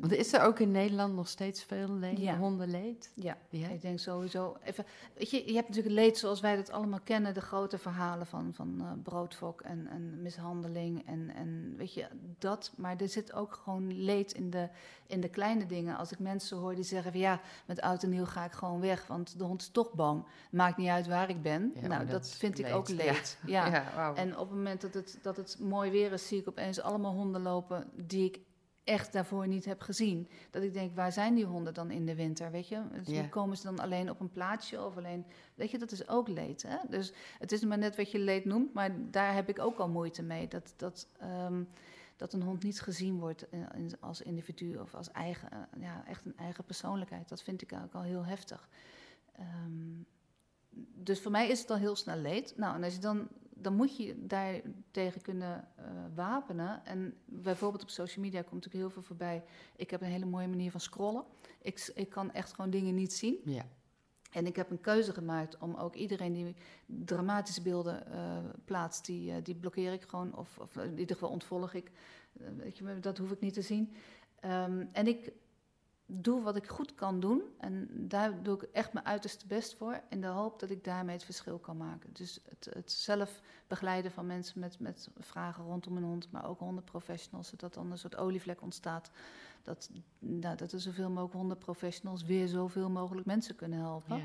Want is er ook in Nederland nog steeds veel leed, Ja. hondenleed? Ja, Ja. ik denk sowieso. Even, weet je, je hebt natuurlijk leed zoals wij dat allemaal kennen, de grote verhalen van, van eh, broodfok en, en mishandeling en, en weet je, dat. Maar er zit ook gewoon leed in de, in de kleine dingen. Als ik mensen hoor die zeggen van ja, met oud en nieuw ga ik gewoon weg, want de hond is toch bang. Maakt niet uit waar ik ben. Ja, nou, dat vind ik ook leed. Ja. wauw. En op het moment dat het, dat het mooi weer is, zie ik opeens allemaal honden lopen die ik echt daarvoor niet heb gezien. Dat ik denk, waar zijn die honden dan in de winter, weet je? Dus komen ze dan alleen op een plaatsje of alleen... Weet je, dat is ook leed, hè? Dus het is maar net wat je leed noemt, maar daar heb ik ook al moeite mee. Dat, dat, ehm, dat een hond niet gezien wordt als individu of als eigen, eh, ja, echt een eigen persoonlijkheid. Dat vind ik ook al heel heftig. Ehm, dus voor mij is het al heel snel leed. Nou, en als je dan, dan moet je daar tegen kunnen eh, wapenen. En bijvoorbeeld op social media komt natuurlijk heel veel voorbij. Ik heb een hele mooie manier van scrollen. Ik, ik kan echt gewoon dingen niet zien. ja. En ik heb een keuze gemaakt om ook iedereen die dramatische beelden eh, plaatst, die, eh, die blokkeer ik gewoon. Of, of in ieder geval ontvolg ik. Weet je, dat hoef ik niet te zien. Ehm, en ik doe wat ik goed kan doen. En daar doe ik echt mijn uiterste best voor. In de hoop dat ik daarmee het verschil kan maken. Dus het, het zelf begeleiden van mensen met, met vragen rondom een hond. Maar ook hondenprofessionals. Zodat dan een soort olievlek ontstaat. Dat, nou, dat er zoveel mogelijk hondenprofessionals weer zoveel mogelijk mensen kunnen helpen. ja.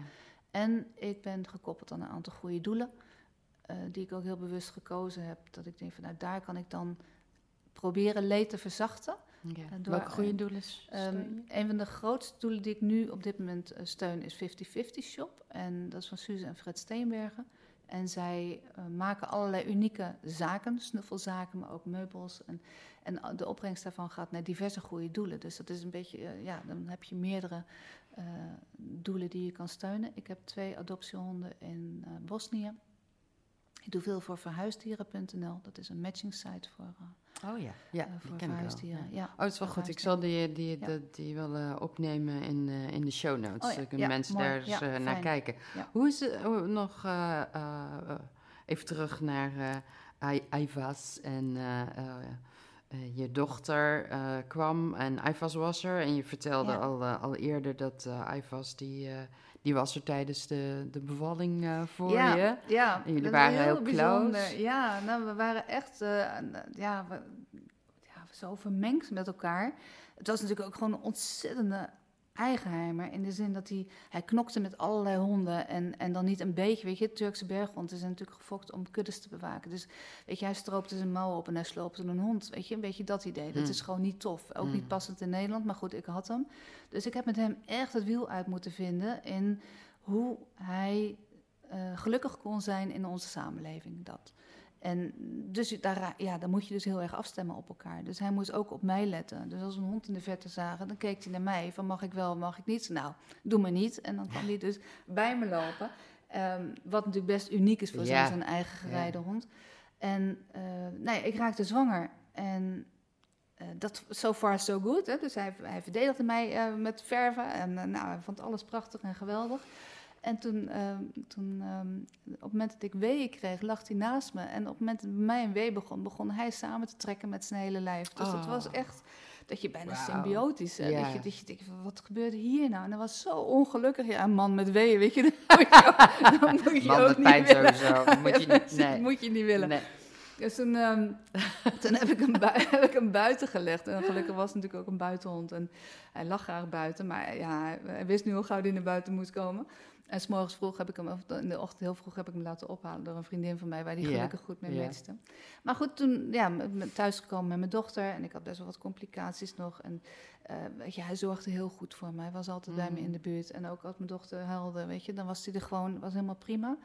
En ik ben gekoppeld aan een aantal goede doelen. eh, die ik ook heel bewust gekozen heb. Dat ik denk van nou daar kan ik dan proberen leed te verzachten. Ja. Door- Welke goede doelen Ehm, steun je? een van de grootste doelen die ik nu op dit moment eh, steun is 50-50 Shop. En dat is van Suze en Fred Steenbergen. En zij eh, maken allerlei unieke zaken, snuffelzaken, maar ook meubels. En, en de opbrengst daarvan gaat naar diverse goede doelen. Dus dat is een beetje, eh, ja, dan heb je meerdere eh, doelen die je kan steunen. Ik heb twee adoptiehonden in eh, Bosnië. Ik doe veel voor verhuisdieren.nl. Dat is een matching site voor, eh, Oh ja, ja eh, die voor ken ik wel. verhuisdieren. Ja. Ja. Oh, het is wel goed. Ik zal die, die, Ja. die, die wel eh, opnemen in, eh, in de show notes. Oh ja, Dan kunnen ja, mensen mooi. daar eens Ja, eh, naar kijken. Ja. Hoe is het nog eh, eh, eh, even terug naar eh Ivas en eh, eh, eh, je dochter eh, kwam en Ivas was er. En je vertelde Ja. al, eh, al eerder dat eh Ivas die, eh, die was er tijdens de, de bevalling eh, voor ja, je. Ja, En jullie waren heel bijzonder. close. Ja, nou, we waren echt eh, ja, we, ja, zo vermengd met elkaar. Het was natuurlijk ook gewoon een ontzettende eigenheimer. In de zin dat hij, hij knokte met allerlei honden. En, en dan niet een beetje, weet je, Turkse berghonden zijn natuurlijk gefokt om kuddes te bewaken. Dus weet je, hij stroopte zijn mouwen op en hij sloopte een hond. Weet je, een beetje dat idee. Dat Hmm. is gewoon niet tof. Ook Hmm. niet passend in Nederland, maar goed, ik had hem. Dus ik heb met hem echt het wiel uit moeten vinden in hoe hij eh, gelukkig kon zijn in onze samenleving. Dat. En dus daar, ja, dan moet je dus heel erg afstemmen op elkaar. Dus hij moest ook op mij letten. Dus als een hond in de verte zagen, dan keek hij naar mij van mag ik wel, mag ik niet? Nou, doe maar niet. En dan kwam hij dus bij me lopen. Ehm, wat natuurlijk best uniek is voor Ja. zijn eigen gerijde hond. En eh, nou ja, ik raakte zwanger. En eh, dat so far so good. Hè? Dus hij, hij verdedigde mij eh, met verven. En nou, hij vond alles prachtig en geweldig. En toen, ehm, toen ehm, op het moment dat ik weeën kreeg, lag hij naast me. En op het moment dat een wee begon, begon hij samen te trekken met zijn hele lijf. Dus dat Oh. was echt dat je bijna symbiotisch... hè, Ja. Dat, je, dat je denkt, wat gebeurt hier nou? En dat was zo ongelukkig. Ja, een man met weeën, weet je. Dat moet je dat moet je Man ook met niet pijn willen. sowieso. Moet je niet, Dat nee. moet je niet willen. Nee. Dus toen, ehm, toen heb, ik hem heb ik hem buiten gelegd. En gelukkig was het natuurlijk ook een buitenhond. En hij lag graag buiten. Maar ja, hij, hij wist nu hoe gauw hij naar buiten moest komen. En s'morgens vroeg heb ik hem, of in de ochtend heel vroeg heb ik hem laten ophalen door een vriendin van mij, waar die Ja, gelukkig goed mee ja. Maar goed, toen ja, thuisgekomen met mijn dochter en ik had best wel wat complicaties nog. En weet je, hij zorgde heel goed voor mij. Hij was altijd bij me Mm. in de buurt. En ook als mijn dochter huilde, weet je, dan was hij er gewoon, was helemaal prima.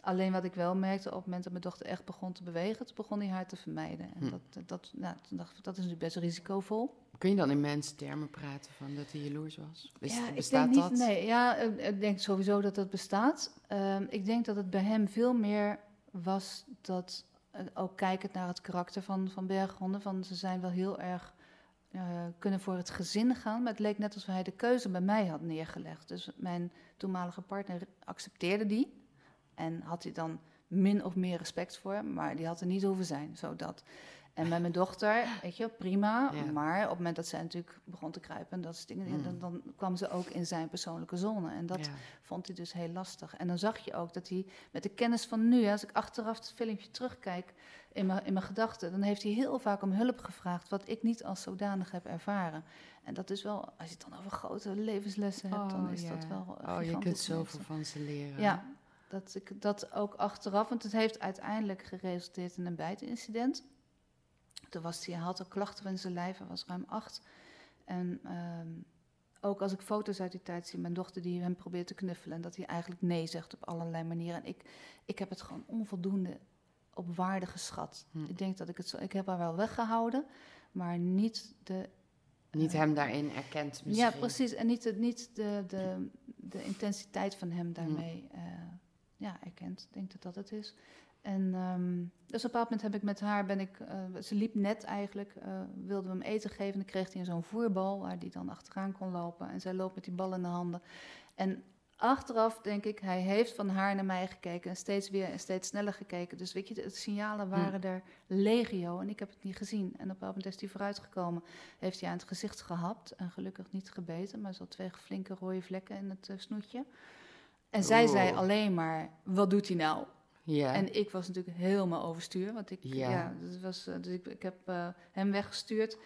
Alleen wat ik wel merkte, op het moment dat mijn dochter echt begon te bewegen, toen begon hij haar te vermijden. En Hm. dat, dat, nou, toen dacht ik, dat is natuurlijk best risicovol. Kun je dan in mensentermen praten van dat hij jaloers was? Bes- ja, ik bestaat denk niet, dat? Nee, ja, ik- ik denk sowieso dat dat bestaat. Ehm, ik denk dat het bij hem veel meer was dat, eh, ook kijkend naar het karakter van, van berghonden, van ze zijn wel heel erg, eh, kunnen voor het gezin gaan, maar het leek net alsof hij de keuze bij mij had neergelegd. Dus mijn toenmalige partner accepteerde die en had hij dan min of meer respect voor, maar die had er niet hoeven zijn, zodat. En met mijn dochter, weet je, prima. Ja. Maar op het moment dat zij natuurlijk begon te kruipen en dat soort dingen, Mm. dan, dan kwam ze ook in zijn persoonlijke zone. En dat ja. vond hij dus heel lastig. En dan zag je ook dat hij met de kennis van nu, als ik achteraf het filmpje terugkijk in mijn, in mijn gedachten, dan heeft hij heel vaak om hulp gevraagd, wat ik niet als zodanig heb ervaren. En dat is wel, als je het dan over grote levenslessen hebt, dan Oh, is ja. dat wel. Oh, je kunt zoveel van ze leren. Ja, dat ik dat ook achteraf, want het heeft uiteindelijk geresulteerd in een bijtincident. Toen was hij, hij had ook klachten van zijn lijf, hij was ruim acht. En ehm, ook als ik foto's uit die tijd zie, mijn dochter die hem probeert te knuffelen en dat hij eigenlijk nee zegt op allerlei manieren. En ik, ik heb het gewoon onvoldoende op waarde geschat. Hm. Ik denk dat ik het zo, ik heb haar wel weggehouden, maar niet de Niet hem daarin erkend misschien. ja, precies. En niet, de, niet de, de, de intensiteit van hem daarmee eh, ja, erkend. Ik denk dat dat het is. En ehm, dus op een bepaald moment heb ik met haar, ben ik, eh, ze liep net eigenlijk, eh wilden we hem eten geven. En dan kreeg hij zo'n voerbal waar hij dan achteraan kon lopen. En zij loopt met die bal in de handen. En achteraf denk ik, hij heeft van haar naar mij gekeken en steeds weer en steeds sneller gekeken. Dus weet je, de signalen waren er legio en ik heb het niet gezien. En op een bepaald moment is hij vooruitgekomen, heeft hij aan het gezicht gehapt en gelukkig niet gebeten, maar zo twee flinke rode vlekken in het eh, snoetje. En zij Oeh. zei alleen maar, wat doet hij nou? Ja. En ik was natuurlijk helemaal overstuur, want ik, Ja. ja. dat was, eh, dus ik, ik heb eh, hem weggestuurd.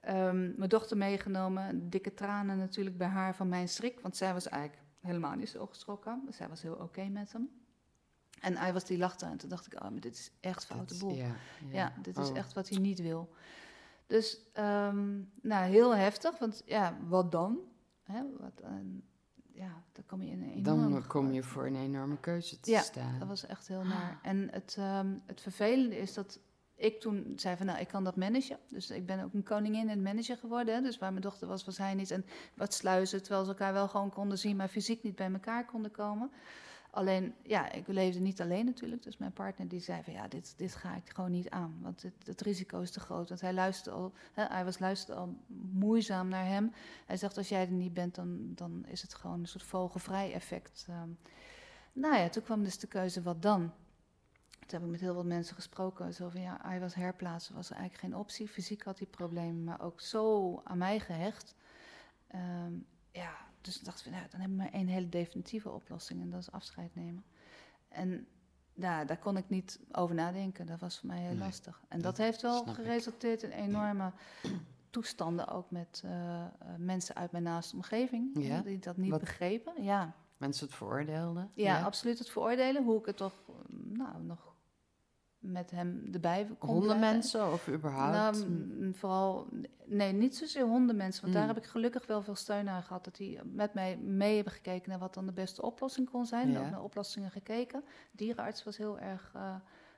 Ehm, mijn dochter meegenomen, dikke tranen natuurlijk bij haar van mijn schrik, want zij was eigenlijk helemaal niet zo geschrokken. Zij was heel oké met hem. En hij was die lachte en toen dacht ik, oh, maar dit is echt foute boel. Ja, Ja, dit is Oh. echt wat hij niet wil. Dus, ehm, nou, heel heftig, want ja, wat dan? Hè, wat, een- ja, dan kom je in een enorme... Dan kom je voor een enorme keuze te Ja, staan. Dat was echt heel naar. En het, ehm, het vervelende is dat ik toen zei van, nou, ik kan dat managen. Dus ik ben ook een koningin en manager geworden. Dus waar mijn dochter was, was hij niet. En wat sluizen, terwijl ze elkaar wel gewoon konden zien, maar fysiek niet bij elkaar konden komen. Alleen, ja, ik leefde niet alleen natuurlijk. Dus mijn partner die zei van, ja, dit, dit ga ik gewoon niet aan. Want het, het risico is te groot. Want hij luisterde al, hè, hij was luisterde al moeizaam naar hem. Hij zegt, als jij er niet bent, dan, dan is het gewoon een soort vogelvrij effect. ehm. nou ja, toen kwam dus de keuze, wat dan? Toen heb ik met heel wat mensen gesproken. Zo van, ja, hij was herplaatsen, was eigenlijk geen optie. Fysiek had hij problemen, maar ook zo aan mij gehecht. Ehm, ja, dus ik dacht van, ja, dan hebben we maar één hele definitieve oplossing. En dat is afscheid nemen. En ja, daar kon ik niet over nadenken. Dat was voor mij heel Nee, lastig. En dat dat, heeft wel geresulteerd in enorme toestanden. Ook met eh, mensen uit mijn naaste omgeving. Ja? Die dat niet Wat- begrepen. Ja. Mensen het veroordeelden. Ja, absoluut het veroordelen. Hoe ik het toch, nou, nog met hem erbij. Hondenmensen of überhaupt? Nou, mm, vooral, nee, niet zozeer hondenmensen. Want Mm. daar heb ik gelukkig wel veel steun aan gehad. Dat die met mij mee hebben gekeken naar wat dan de beste oplossing kon zijn. Ja. Ook naar oplossingen gekeken. Dierenarts was heel erg eh,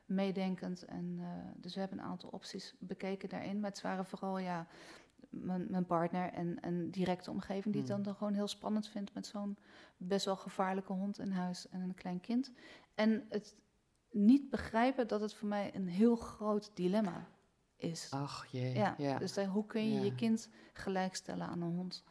meedenkend. En, eh, dus we hebben een aantal opties bekeken daarin. Maar het waren vooral, ja, mijn, mijn partner en een directe omgeving... die het Mm. dan, dan gewoon heel spannend vindt... met zo'n best wel gevaarlijke hond in huis en een klein kind. En het niet begrijpen dat het voor mij een heel groot dilemma is. Ach jee. Ja, ja. dus daar, hoe kun je Ja. je kind gelijkstellen aan een hond?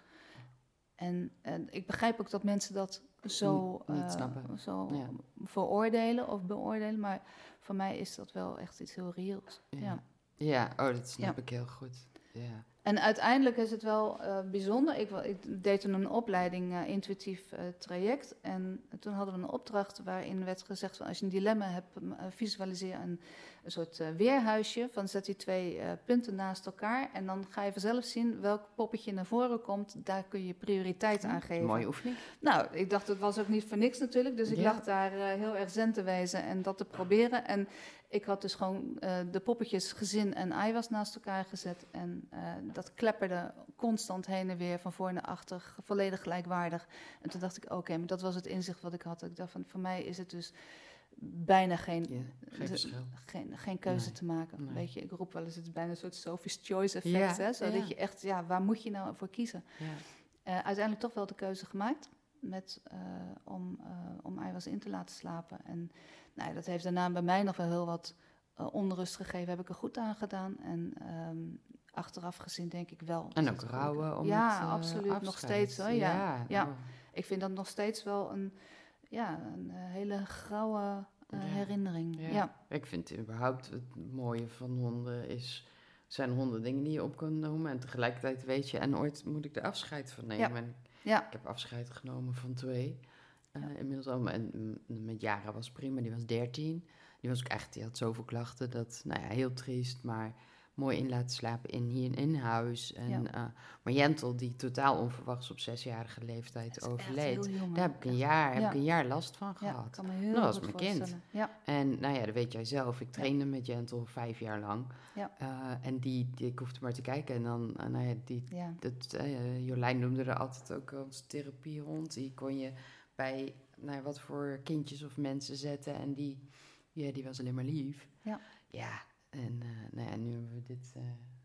En, en ik begrijp ook dat mensen dat zo, N- niet eh, zo Ja. veroordelen of beoordelen, maar voor mij is dat wel echt iets heel reëels. Ja. Ja. Oh, dat snap ik heel goed. Ja. En uiteindelijk is het wel eh, bijzonder. Ik, deed toen een opleiding eh, intuïtief eh, traject. En toen hadden we een opdracht waarin werd gezegd: van, als je een dilemma hebt, visualiseer een, een soort weerhuisje. Van zet die twee punten naast elkaar. En dan ga je vanzelf zien welk poppetje naar voren komt. Daar kun je prioriteit aan geven. Mooie oefening. Nou, ik dacht, het was ook niet voor niks natuurlijk. Dus ik Ja. lag daar heel erg zen te wezen en dat te proberen. En ik had dus gewoon eh, de poppetjes gezin en ei was naast elkaar gezet. En eh, dat klepperde constant heen en weer, van voor naar achter, volledig gelijkwaardig. En toen dacht ik, oké, maar dat was het inzicht wat ik had. Ik dacht van, voor mij is het dus bijna geen, Ja, geen de- geen, geen keuze Nee. te maken. Nee. Weet je, ik roep wel eens, het is bijna een soort Sophie's Choice effect. Ja, hè? Zodat ja. je echt, ja, waar moet je nou voor kiezen? Ja. Eh, uiteindelijk toch wel de keuze gemaakt met, om, om Iwas in te laten slapen. En nou, dat heeft daarna bij mij nog wel heel wat eh, onrust gegeven. Heb ik er goed aan gedaan. En ehm, achteraf gezien denk ik wel. En ook rouwen om Ja, het, eh, absoluut. Nog steeds, hoor, ja. Ja. oh. Ik vind dat nog steeds wel een, ja, een eh, hele grauwe herinnering. Ja. Ja. Ik vind überhaupt het mooie van honden is zijn honderd dingen die je op kan noemen. En tegelijkertijd weet je, en ooit moet ik er afscheid van nemen. Ja. En Ja. Ik heb afscheid genomen van twee. Eh, Ja. Inmiddels al. En mm, met Jara was prima, die was 13. Die was ook echt, die had zoveel klachten dat, nou ja, heel triest, maar mooi in laten slapen in, hier in huis. En, Ja. eh, maar Jentel, die totaal onverwachts op zesjarige leeftijd overleed. Daar heb ik een jaar, heb Ja. ik een jaar last van Ja, gehad. ik kan Dat was mijn kind. Ja, En nou ja, dat weet jij zelf. Ik trainde met Jentel vijf jaar lang. Ja. Eh, en die, die, ik hoefde maar te kijken. En dan, nou ja, die, ja. dat, Jolijn noemde er altijd ook als therapiehond. Die kon je bij nou ja, wat voor kindjes of mensen zetten. En die, ja, die was alleen maar lief. Ja. Ja, en eh, nou ja, nu hebben we dit, eh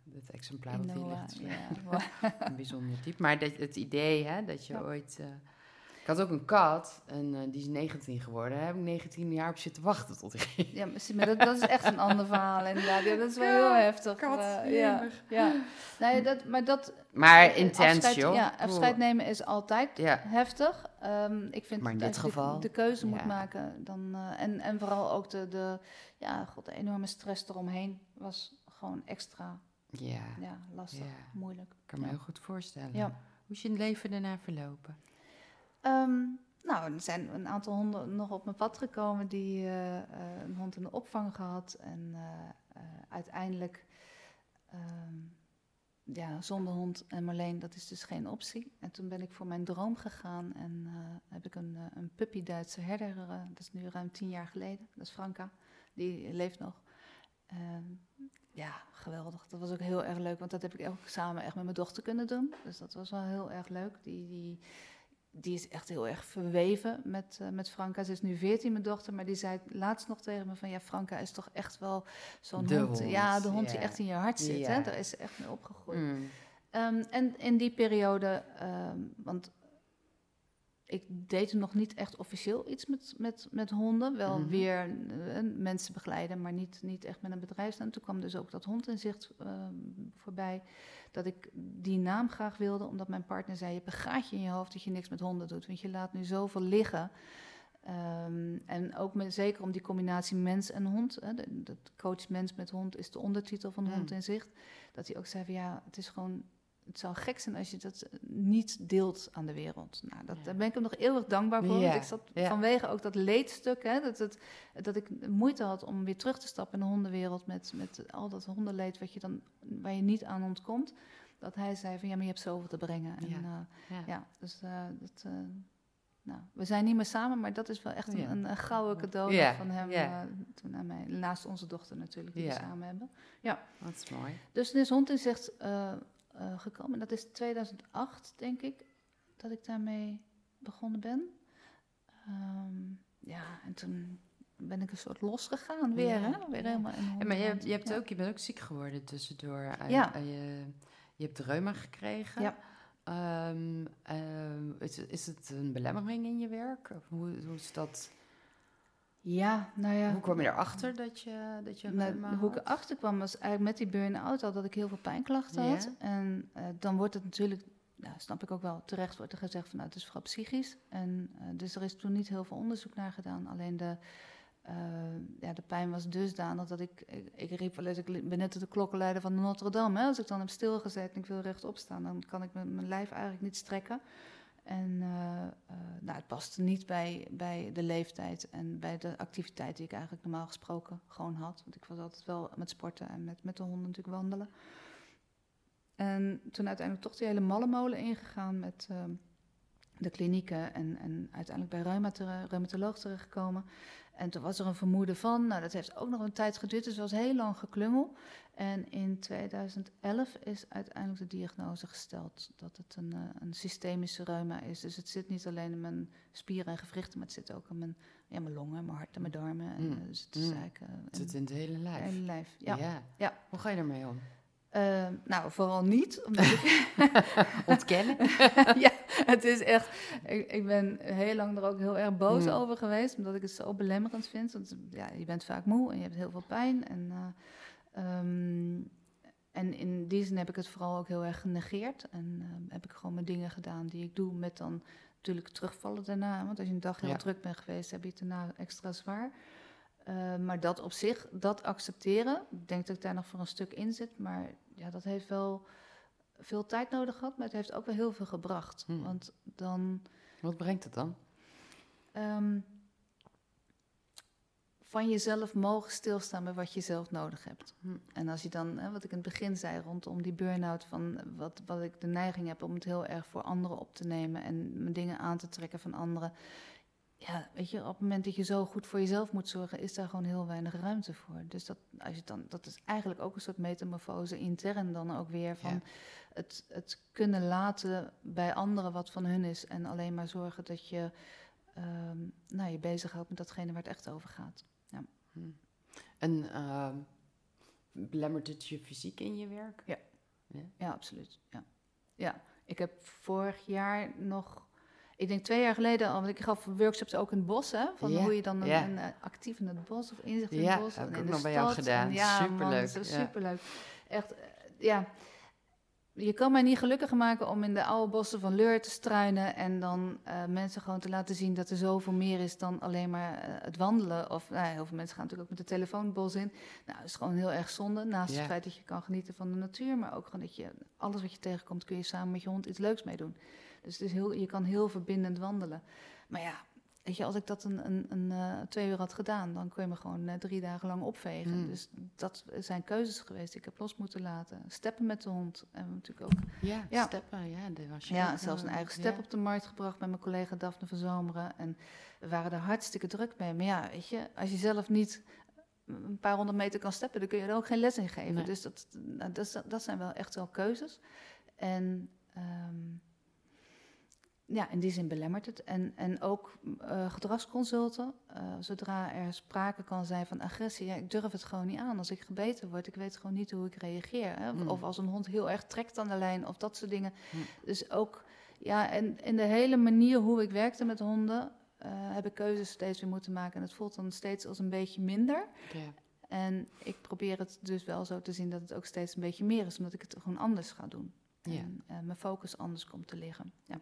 dit exemplaar wat hier ligt. ja. Een bijzonder type. Maar dat, het idee hè, dat je Ja. ooit... eh, ik had ook een kat en eh, die is 19 geworden. Daar heb ik 19 jaar op zitten wachten tot hij Ja, maar, dat, dat is echt een ander verhaal inderdaad. Ja, dat is wel heel heftig. kat, eh, ja, jemig. ja. Nee, dat, maar dat... Maar eh, intens, afscheid, joh. Ja, afscheid nemen is altijd Ja. heftig. Ehm, ik vind Maar in dit als je geval, de, de keuze moet maken. Dan, eh, en, en vooral ook de, de, ja, god, de enorme stress eromheen was gewoon extra Ja, ja, lastig, Ja. moeilijk. ik kan me heel goed voorstellen. Ja. Hoe is je leven daarna verlopen? Ehm, nou, er zijn een aantal honden nog op mijn pad gekomen die eh, eh, een hond in de opvang gehad. En eh, uiteindelijk, ehm, ja, zonder hond en Marleen, dat is dus geen optie. En toen ben ik voor mijn droom gegaan en heb ik een, een puppy Duitse herder, dat is nu ruim tien jaar geleden. Dat is Franka, die leeft nog. Ehm, ja, geweldig. Dat was ook heel erg leuk, want dat heb ik ook samen echt met mijn dochter kunnen doen. Dus dat was wel heel erg leuk. Die, die, die is echt heel erg verweven met, eh, met Franka. Ze is nu 14, mijn dochter, maar die zei laatst nog tegen me van... ja, Franka is toch echt wel zo'n hond. hond, Ja, de hond die echt in je hart zit. Hè? Daar is ze echt mee opgegroeid. Mm. Ehm, en in die periode, ehm, want ik deed nog niet echt officieel iets met, met, met honden. Wel Mhm. weer eh, mensen begeleiden, maar niet, niet echt met een bedrijfsnaam. Toen kwam dus ook dat hondinzicht ehm voorbij. Dat ik die naam graag wilde, omdat mijn partner zei... je hebt een gaatje in je hoofd dat je niks met honden doet. Want je laat nu zoveel liggen. Ehm, en ook met, zeker om die combinatie mens en hond. Hè, de, de coach mens met hond is de ondertitel van Mm. Hond in Zicht. Dat hij ook zei van ja, het is gewoon... Het zou gek zijn als je dat niet deelt aan de wereld. Nou, dat, Ja. daar ben ik hem nog eeuwig dankbaar voor. Ja, Want ik zat ja. vanwege ook dat leedstuk, hè, dat, het, dat ik moeite had om weer terug te stappen in de hondenwereld met, met al dat hondenleed wat je dan, waar je niet aan ontkomt. Dat hij zei van ja, maar je hebt zoveel te brengen. En, Ja. ja. Ja. ja, dus eh, dat, eh, nou, we zijn niet meer samen, maar dat is wel echt een, Ja. een, een gouden cadeau Ja, van hem. ja. eh, toen aan mij, naast onze dochter natuurlijk, die Ja. we samen hebben. Dat is mooi. Dus er is hond in eh, gekomen. Dat is 2008, denk ik, dat ik daarmee begonnen ben. Ehm, ja, en toen ben ik een soort losgegaan weer, Ja, hè? Weer helemaal Ja, maar je, hebt, je, hebt Ja. ook, je bent ook ziek geworden tussendoor. Eh, Ja. eh, je, je hebt reuma gekregen. Ja. Ehm, ehm, is, is het een belemmering in je werk? Hoe, hoe is dat? Ja, nou ja. Hoe kwam je erachter dat je, dat je Nou, hoe ik erachter kwam was eigenlijk met die burn-out al dat ik heel veel pijnklachten had. En eh, dan wordt het natuurlijk, nou, snap ik ook wel, terecht wordt er gezegd van nou, het is vooral psychisch. En eh, dus er is toen niet heel veel onderzoek naar gedaan. Alleen de, eh, ja, de pijn was dusdanig dat ik, ik, ik riep wel eens, ik ben net de klokkenleider van de Notre Dame. Hè? Als ik dan heb stilgezet en ik wil rechtop staan, dan kan ik mijn, mijn lijf eigenlijk niet strekken. En eh, eh, nou, het paste niet bij, bij de leeftijd en bij de activiteit die ik eigenlijk normaal gesproken gewoon had. Want ik was altijd wel met sporten en met, met de honden natuurlijk wandelen. En toen uiteindelijk toch die hele mallenmolen ingegaan met ehm, de klinieken en, en uiteindelijk bij reumato- reumatoloog terechtgekomen. En toen was er een vermoeden van, nou dat heeft ook nog een tijd geduurd, dus het was heel lang geklungel. En in 2011 is uiteindelijk de diagnose gesteld dat het een, eh, een systemische reuma is. Dus het zit niet alleen in mijn spieren en gewrichten, maar het zit ook in mijn, ja, mijn longen, mijn hart en mijn darmen. En, Mm. eh, dus het is Mm. eigenlijk eh, Het zit in het hele lijf. hele lijf. Ja. ja. Ja. Hoe ga je ermee om? Eh, nou, vooral niet, omdat ik Ontkennen? ja, het is echt. Ik, ik ben heel lang er ook heel erg boos Hmm. over geweest, omdat ik het zo belemmerend vind. Want ja, je bent vaak moe en je hebt heel veel pijn. En, eh, ehm, en in die zin heb ik het vooral ook heel erg genegeerd. En eh, heb ik gewoon mijn dingen gedaan die ik doe, met dan natuurlijk terugvallen daarna. Want als je een dag heel Ja. druk bent geweest, heb je het daarna extra zwaar. Eh, maar dat op zich, dat accepteren, ik denk dat ik daar nog voor een stuk in zit, maar ja, dat heeft wel veel tijd nodig gehad, maar het heeft ook wel heel veel gebracht. Hmm. Want dan Wat brengt het dan? ehm, van jezelf mogen stilstaan bij wat je zelf nodig hebt. Hm. En als je dan, hè, wat ik in het begin zei rondom die burn-out, van wat, wat ik de neiging heb om het heel erg voor anderen op te nemen en mijn dingen aan te trekken van anderen. Ja, weet je, op het moment dat je zo goed voor jezelf moet zorgen, is daar gewoon heel weinig ruimte voor. Dus dat, als je dan, dat is eigenlijk ook een soort metamorfose intern dan ook weer van Ja. het, het kunnen laten bij anderen wat van hun is en alleen maar zorgen dat je ehm, nou, je bezighoudt met datgene waar het echt over gaat. Hm. En ehm, belemmert het je fysiek in je werk? Ja. Ja? Ja, absoluut. Ja. ja, ik heb vorig jaar nog, ik denk twee jaar geleden want ik gaf workshops ook in het bos, hè, van Ja, hoe je dan een, ja. een, eh, actief in het bos of inzicht in Ja, het bos heb en ik ook nog bij jou gedaan. En ja, man, Superleuk, dat is ja. superleuk. Echt, eh, ja. Je kan mij niet gelukkiger maken om in de oude bossen van Leur te struinen en dan eh, mensen gewoon te laten zien dat er zoveel meer is dan alleen maar het wandelen. Of nou, heel veel mensen gaan natuurlijk ook met de telefoon het bos in. Nou, dat is gewoon heel erg zonde. Naast Ja. het feit dat je kan genieten van de natuur, maar ook gewoon dat je alles wat je tegenkomt, kun je samen met je hond iets leuks mee doen. Dus het is heel, je kan heel verbindend wandelen. Maar ja, weet je, als ik dat een, een, een eh, twee uur had gedaan, dan kun je me gewoon eh, drie dagen lang opvegen. Hmm. Dus dat zijn keuzes geweest. Ik heb los moeten laten. Steppen met de hond. En natuurlijk ook Ja, Ja. steppen, ja. was je ja, ook, zelfs een eh, eigen step ja. op de markt gebracht met mijn collega Daphne van Zomeren. En we waren er hartstikke druk mee. Maar ja, weet je, als je zelf niet een paar honderd meter kan steppen, dan kun je er ook geen les in geven. Nee. Dus dat, nou, dat zijn wel echt wel keuzes. En ehm, ja, in die zin belemmert het. En, en ook eh, gedragsconsulten, eh, zodra er sprake kan zijn van agressie, ja, ik durf het gewoon niet aan. Als ik gebeten word, ik weet gewoon niet hoe ik reageer. Hè? Of, Mm. of als een hond heel erg trekt aan de lijn, of dat soort dingen. Mm. Dus ook, ja, en in de hele manier hoe ik werkte met honden, eh, heb ik keuzes steeds weer moeten maken. En het voelt dan steeds als een beetje minder. En ik probeer het dus wel zo te zien dat het ook steeds een beetje meer is, omdat ik het gewoon anders ga doen. En mijn focus anders komt te liggen. Ja.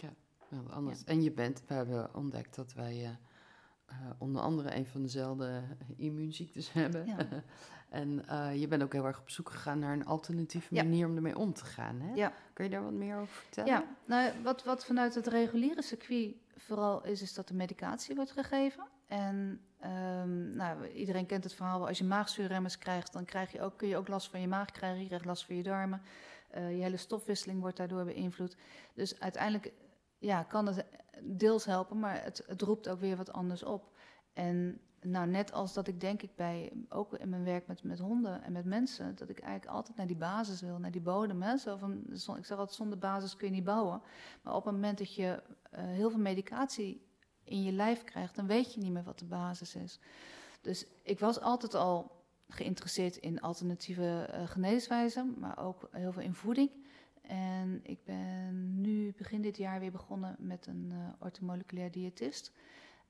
Wel anders. En je bent, we hebben ontdekt dat wij eh, eh, onder andere een van dezelfde immuunziektes hebben. Ja. en eh, je bent ook heel erg op zoek gegaan naar een alternatieve Ja. manier om ermee om te gaan. Hè? Ja. Kun je daar wat meer over vertellen? Ja, nou, wat, wat vanuit het reguliere circuit vooral is, is dat de medicatie wordt gegeven. En ehm, nou, iedereen kent het verhaal, als je maagzuurremmers krijgt, dan krijg je ook, kun je ook last van je maag krijgen, je krijgt last van je darmen. Eh, je hele stofwisseling wordt daardoor beïnvloed. Dus uiteindelijk ja, kan het deels helpen, maar het, het roept ook weer wat anders op. En nou, net als dat ik denk ik bij, ook in mijn werk met, met honden en met mensen, dat ik eigenlijk altijd naar die basis wil, naar die bodem. Zo van, ik zeg altijd, zonder basis kun je niet bouwen. Maar op het moment dat je eh, heel veel medicatie in je lijf krijgt, dan weet je niet meer wat de basis is. Dus ik was altijd al geïnteresseerd in alternatieve eh, geneeswijzen, maar ook heel veel in voeding. En ik ben nu begin dit jaar weer begonnen met een eh orthomoleculair diëtist.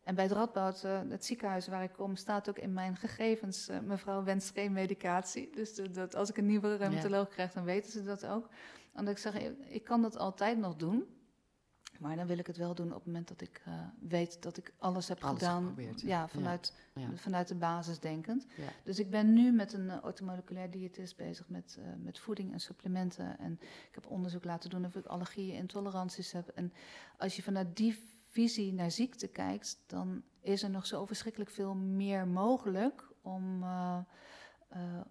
En bij het Radboud, eh, het ziekenhuis waar ik kom, staat ook in mijn gegevens... eh, mevrouw wenst geen medicatie. Dus de- dat, als ik een nieuwe reumatoloog krijg, dan weten ze dat ook. Omdat ik zeg, ik- ik kan dat altijd nog doen. Maar dan wil ik het wel doen op het moment dat ik eh, weet dat ik alles heb Alles gedaan. ja. vanuit, Ja. vanuit de basis denkend. Ja. Dus ik ben nu met een uh, orthomoleculair diëtist bezig met, eh, met voeding en supplementen. En ik heb onderzoek laten doen of ik allergieën en intoleranties heb. En als je vanuit die visie naar ziekte kijkt, dan is er nog zo verschrikkelijk veel meer mogelijk om,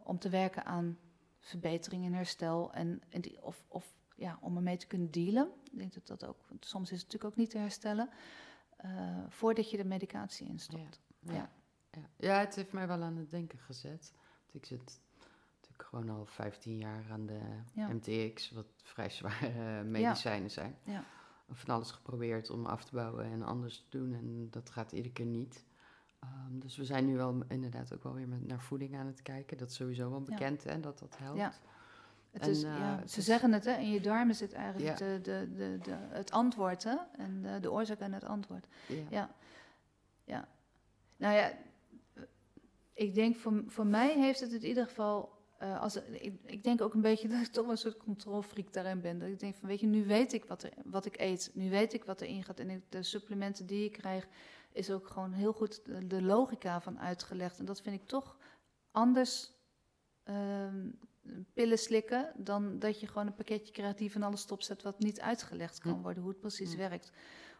om te werken aan verbetering en herstel. En, en die, of, of ja, om ermee te kunnen dealen. Ik denk dat dat ook, want soms is het natuurlijk ook niet te herstellen. eh, voordat je de medicatie instopt. Ja. Ja. Ja. ja, het heeft mij wel aan het denken gezet. Want ik zit natuurlijk gewoon al 15 jaar aan de Ja. MTX, wat vrij zware medicijnen zijn. Ja. Van alles geprobeerd om af te bouwen en anders te doen. En dat gaat iedere keer niet. Ehm, dus we zijn nu wel inderdaad ook wel weer met, naar voeding aan het kijken. Dat is sowieso wel bekend hè, dat dat helpt. Het En, is, eh, ja, ze is- zeggen het, hè, in je darmen zit eigenlijk Ja. de, de, de, de, het antwoord, hè? En de, de oorzaak en het antwoord. Ja. Ja. ja. Nou ja, ik denk voor, voor mij heeft het in ieder geval. eh, als, ik, ik denk ook een beetje dat ik toch een soort controlfreak daarin ben. Dat ik denk van, weet je, nu weet ik wat, er, wat ik eet. Nu weet ik wat erin gaat. En ik, de supplementen die ik krijg, is ook gewoon heel goed de, de logica van uitgelegd. En dat vind ik toch anders ehm, pillen slikken dan dat je gewoon een pakketje creatief en alles stopzet wat niet uitgelegd kan worden, hoe het precies werkt.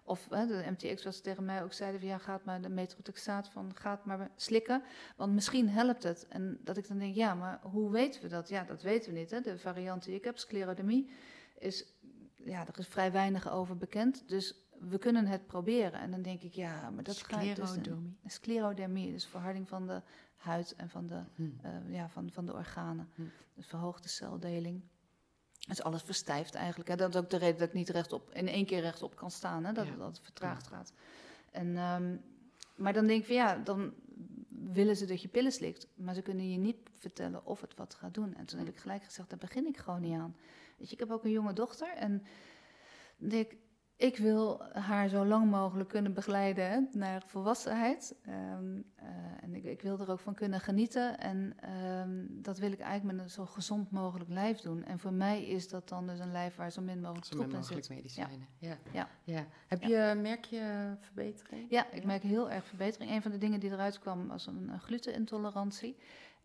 Of hè, de MTX was tegen mij ook zeiden van ja, gaat maar de metrotaxaat van gaat maar slikken, want misschien helpt het. En dat ik dan denk, ja, maar hoe weten we dat? Ja, dat weten we niet. Hè? De variant die ik heb, sclerodermie, is ja, er is vrij weinig over bekend. Dus we kunnen het proberen. En dan denk ik, ja, maar dat gaat dus Sclerodermie. sclerodermie, dus verharding van de huid en van de, Hm. eh, ja, van, van de organen. Hm. Dus verhoogde celdeling. Dus alles verstijft eigenlijk. Hè. Dat is ook de reden dat ik niet rechtop, in één keer rechtop kan staan. Hè. Dat, Ja. dat het vertraagd gaat. En, ehm, maar dan denk ik van ja, dan willen ze dat je pillen slikt. Maar ze kunnen je niet vertellen of het wat gaat doen. En toen heb ik gelijk gezegd, daar begin ik gewoon niet aan. Weet je, ik heb ook een jonge dochter. En denk ik, wil haar zo lang mogelijk kunnen begeleiden naar volwassenheid. Ehm, eh, en ik, ik wil er ook van kunnen genieten. En ehm, dat wil ik eigenlijk met een zo gezond mogelijk lijf doen. En voor mij is dat dan dus een lijf waar zo min mogelijk Zo min troep in zit. medicijnen. Ja. Ja. Ja. Heb Ja. je, merk je verbetering? Ja, ik merk heel erg verbetering. Een van de dingen die eruit kwam was een, een glutenintolerantie.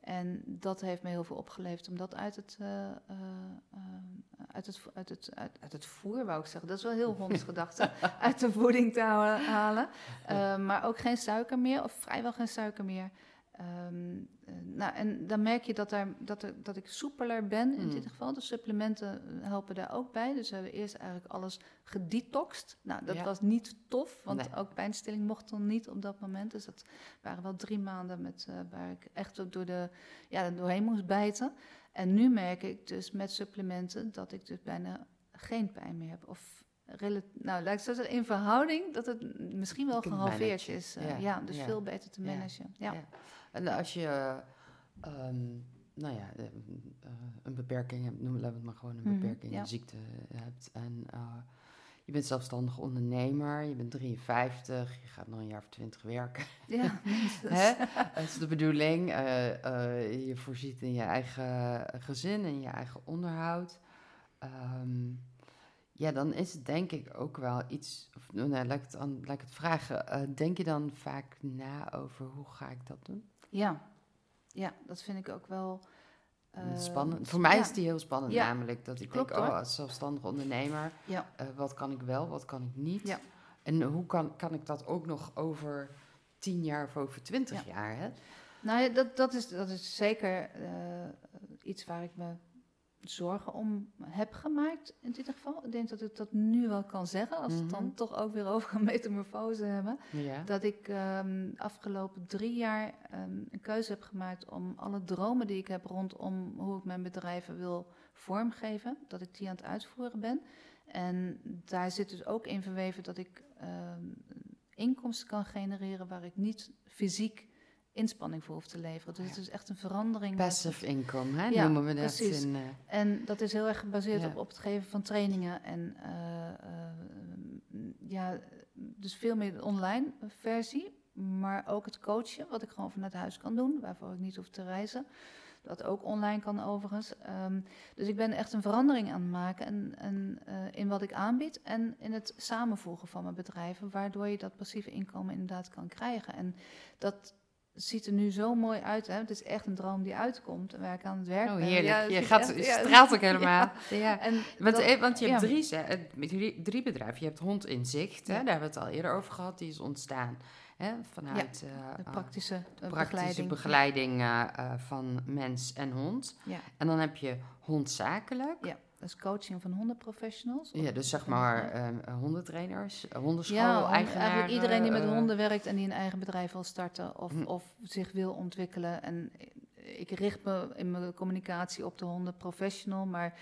En dat heeft me heel veel opgeleverd om dat uit het, eh, eh, eh, uit het, uit het, uit, uit het voer, wou ik zeggen. Dat is wel heel hondsgedachte. uit de voeding te halen. Maar ook geen suiker meer, of vrijwel geen suiker meer. Ehm, eh, nou, en dan merk je dat, daar, dat, er, dat ik soepeler ben in Mm. dit geval. De supplementen eh, helpen daar ook bij. Dus we hebben eerst eigenlijk alles gedetoxed. Nou, dat Ja. was niet tof, want Nee. ook pijnstilling mocht dan niet op dat moment. Dus dat waren wel drie maanden met, eh, waar ik echt ook door de, ja, doorheen moest bijten. En nu merk ik dus met supplementen dat ik dus bijna geen pijn meer heb. Of nou, ik zo in verhouding dat het misschien wel gehalveerd is. eh, Ja, ja, dus ja. veel beter te managen. Ja. En als je, ehm, nou ja, eh, eh, een beperking hebt, noem het maar gewoon een Mhm, beperking, ja. een ziekte hebt. En eh, je bent zelfstandig ondernemer, je bent 53, je gaat nog een jaar of 20 werken. Ja? Dat is de bedoeling. je voorziet in je eigen gezin en je eigen onderhoud. Ehm, ja, dan is het denk ik ook wel iets. Of, nou, laat, ik het, aan- laat ik het vragen. Denk je dan vaak na over hoe ga ik dat doen? Ja. Ja, dat vind ik ook wel... eh, spannend. Voor mij ja. is die heel spannend, Ja, namelijk dat ik klopt, denk: oh, als zelfstandig ondernemer, Ja, eh, wat kan ik wel, wat kan ik niet? Ja. En hoe kan, kan ik dat ook nog over 10 jaar of over 20 jaar? Hè? nou ja, dat, dat, is, dat is zeker eh, iets waar ik me zorgen om heb gemaakt in dit geval. Ik denk dat ik dat nu wel kan zeggen, als we het dan Mhm. toch ook weer over een metamorfose hebben. Ja. Dat ik ehm afgelopen drie jaar ehm, een keuze heb gemaakt om alle dromen die ik heb rondom hoe ik mijn bedrijven wil vormgeven, dat ik die aan het uitvoeren ben. En daar zit dus ook in verweven dat ik ehm, inkomsten kan genereren waar ik niet fysiek inspanning voor hoef te leveren. Dus Ja. het is echt een verandering. Passive income, hè? Ja, noemen we dat precies. in... eh, En dat is heel erg gebaseerd Ja. op, op het geven van trainingen. En eh, eh, ja, dus veel meer de online versie. Maar ook het coachen, wat ik gewoon vanuit huis kan doen. Waarvoor ik niet hoef te reizen. Dat ook online kan overigens. Ehm, dus ik ben echt een verandering aan het maken en, en, in wat ik aanbied. En in het samenvoegen van mijn bedrijven. Waardoor je dat passieve inkomen inderdaad kan krijgen. En dat ziet er nu zo mooi uit. Hè? Het is echt een droom die uitkomt. En waar ik aan het werk Oh, ben. heerlijk. Ja, het je gaat, echt- straalt ook helemaal. Ja. en Want, dat- eh, want je hebt drie, eh, drie, drie bedrijven. Je hebt Hond in Zicht, hè? Daar hebben we het al eerder over gehad. Die is ontstaan hè? vanuit eh, de praktische, eh, praktische begeleiding. begeleiding van mens en hond. Ja, En dan heb je Hond Zakelijk. Ja, dat is coaching van hondenprofessionals. Ja, dus zeg maar eh, hondentrainers, eh, hondenschool, Ja, hond- eigenaren. eigenlijk iedereen die met eh, honden werkt en die een eigen bedrijf wil starten of, Hm. of zich wil ontwikkelen. En ik richt me in mijn communicatie op de hondenprofessional, maar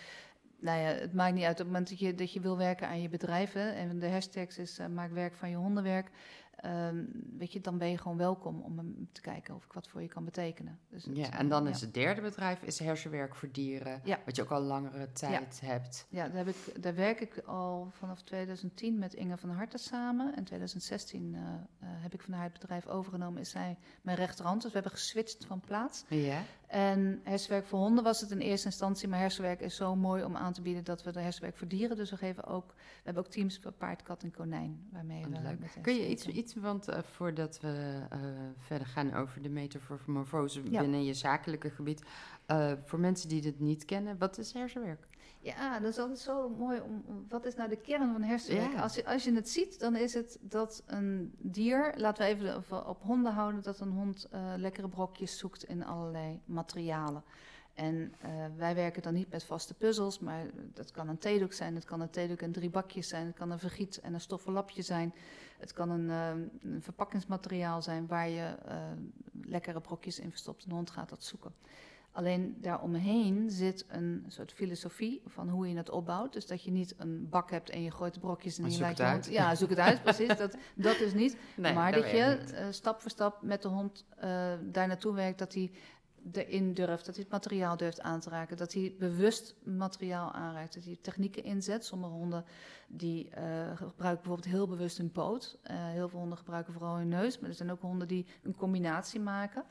nou ja, het maakt niet uit op het moment dat je, dat je wil werken aan je bedrijf. Hè, en de hashtags is eh, maak werk van je hondenwerk. Ehm, weet je, dan ben je gewoon welkom om te kijken of ik wat voor je kan betekenen. Dus het, Ja, en dan ja. is het derde bedrijf is hersenwerk voor dieren. Ja. Wat je ook al langere tijd hebt. Ja, daar, heb ik, daar werk ik al vanaf 2010 met Inge van Harten samen. In 2016 eh, eh, heb ik van haar het bedrijf overgenomen. Is zij mijn rechterhand. Dus we hebben geswitcht van plaats. Ja. En hersenwerk voor honden was het in eerste instantie, maar hersenwerk is zo mooi om aan te bieden dat we de hersenwerk voor dieren. Dus we geven ook, we hebben ook teams voor paard, kat en konijn. Waarmee we Leuk. met Kun je iets, iets want eh, voordat we eh, verder gaan over de metamorfose Ja. binnen je zakelijke gebied, eh, voor mensen die dit niet kennen, wat is hersenwerk? Ja, dat is altijd zo mooi. Om, om- wat is nou de kern van hersenwerk? Ja. Als, je, als je het ziet, dan is het dat een dier, laten we even op- op honden houden, dat een hond eh, lekkere brokjes zoekt in allerlei materialen. En eh, wij werken dan niet met vaste puzzels, maar dat kan een theedoek zijn, het kan een theedoek en drie bakjes zijn, het kan een vergiet en een stoffen lapje zijn, het kan een, eh, een verpakkingsmateriaal zijn waar je lekkere brokjes in verstopt. Een hond gaat dat zoeken. Alleen daaromheen zit een soort filosofie van hoe je het opbouwt. Dus dat je niet een bak hebt en je gooit de brokjes en je laat het hond... Ja, zoek het uit, precies. Dat, dat is niet. maar dat je eh, stap voor stap met de hond eh, daar naartoe werkt, dat hij erin durft, dat hij het materiaal durft aan te raken, dat hij bewust materiaal aanraakt, dat hij technieken inzet. Sommige honden die eh, gebruiken bijvoorbeeld heel bewust hun poot. Heel veel honden gebruiken vooral hun neus, maar er zijn ook honden die een combinatie maken.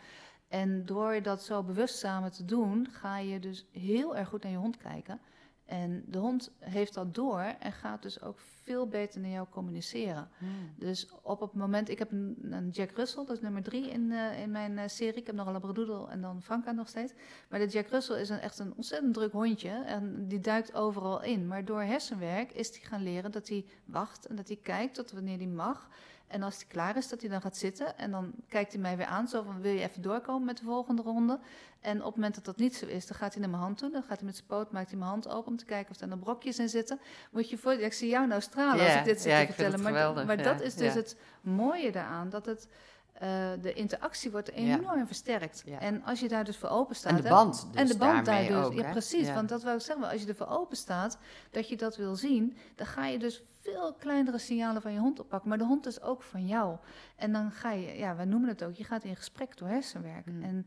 En door dat zo bewust samen te doen, ga je dus heel erg goed naar je hond kijken. En de hond heeft dat door en gaat dus ook veel beter naar jou communiceren. Hmm. Dus op het moment, ik heb een, een Jack Russell, dat is nummer drie in, eh, in mijn eh, serie. Ik heb nog een Labradoodle en dan Franka nog steeds. Maar de Jack Russell is een, echt een ontzettend druk hondje en die duikt overal in. Maar door hersenwerk is hij gaan leren dat hij wacht en dat hij kijkt tot wanneer hij mag. En als hij klaar is, dat hij dan gaat zitten en dan kijkt hij mij weer aan, zo van wil je even doorkomen met de volgende ronde? En op het moment dat dat niet zo is, dan gaat hij naar mijn hand toe. Dan gaat hij met zijn poot, maakt hij mijn hand open om te kijken of er nog brokjes in zitten. Moet je voor, ik zie jou nou stralen als ik dit zit ja, te vertellen. maar geweldig, maar ja, dat is dus ja. het mooie daaraan, dat het, eh, de interactie wordt enorm versterkt. Ja. En als je daar dus voor open staat... En de band dus en de band daar dus. ook, ja, precies. Ja. Want dat wou ik zeggen. Als je ervoor open staat, dat je dat wil zien, dan ga je dus veel kleinere signalen van je hond oppakken. Maar de hond is ook van jou. En dan ga je, ja, wij noemen het ook, je gaat in gesprek door hersenwerk. Hmm. En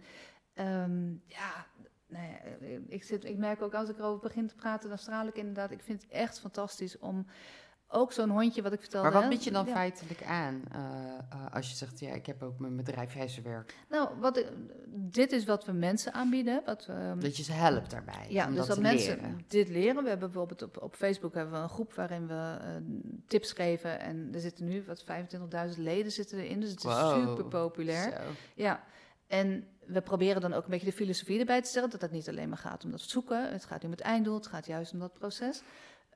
ehm, ja, ja, ik, zit, ik merk ook als ik erover begin te praten, dan straal ik inderdaad. Ik vind het echt fantastisch om ook zo'n hondje, wat ik vertelde. Maar wat bied je dan ja. feitelijk aan eh, eh, als je zegt, ja, ik heb ook mijn bedrijf hersenwerk? Nou, wat dit is wat we mensen aanbieden. Wat ehm, Dat je ze helpt daarbij, Ja, om dus dat mensen leren. dit leren. We hebben bijvoorbeeld op, op Facebook hebben we een groep waarin we eh, tips geven. En er zitten nu wat 25.000 leden zitten erin. Dus het is Wow. super populair. Zo. Ja, en we proberen dan ook een beetje de filosofie erbij te stellen. Dat het niet alleen maar gaat om dat zoeken. Het gaat niet om het einddoel. Het gaat juist om dat proces.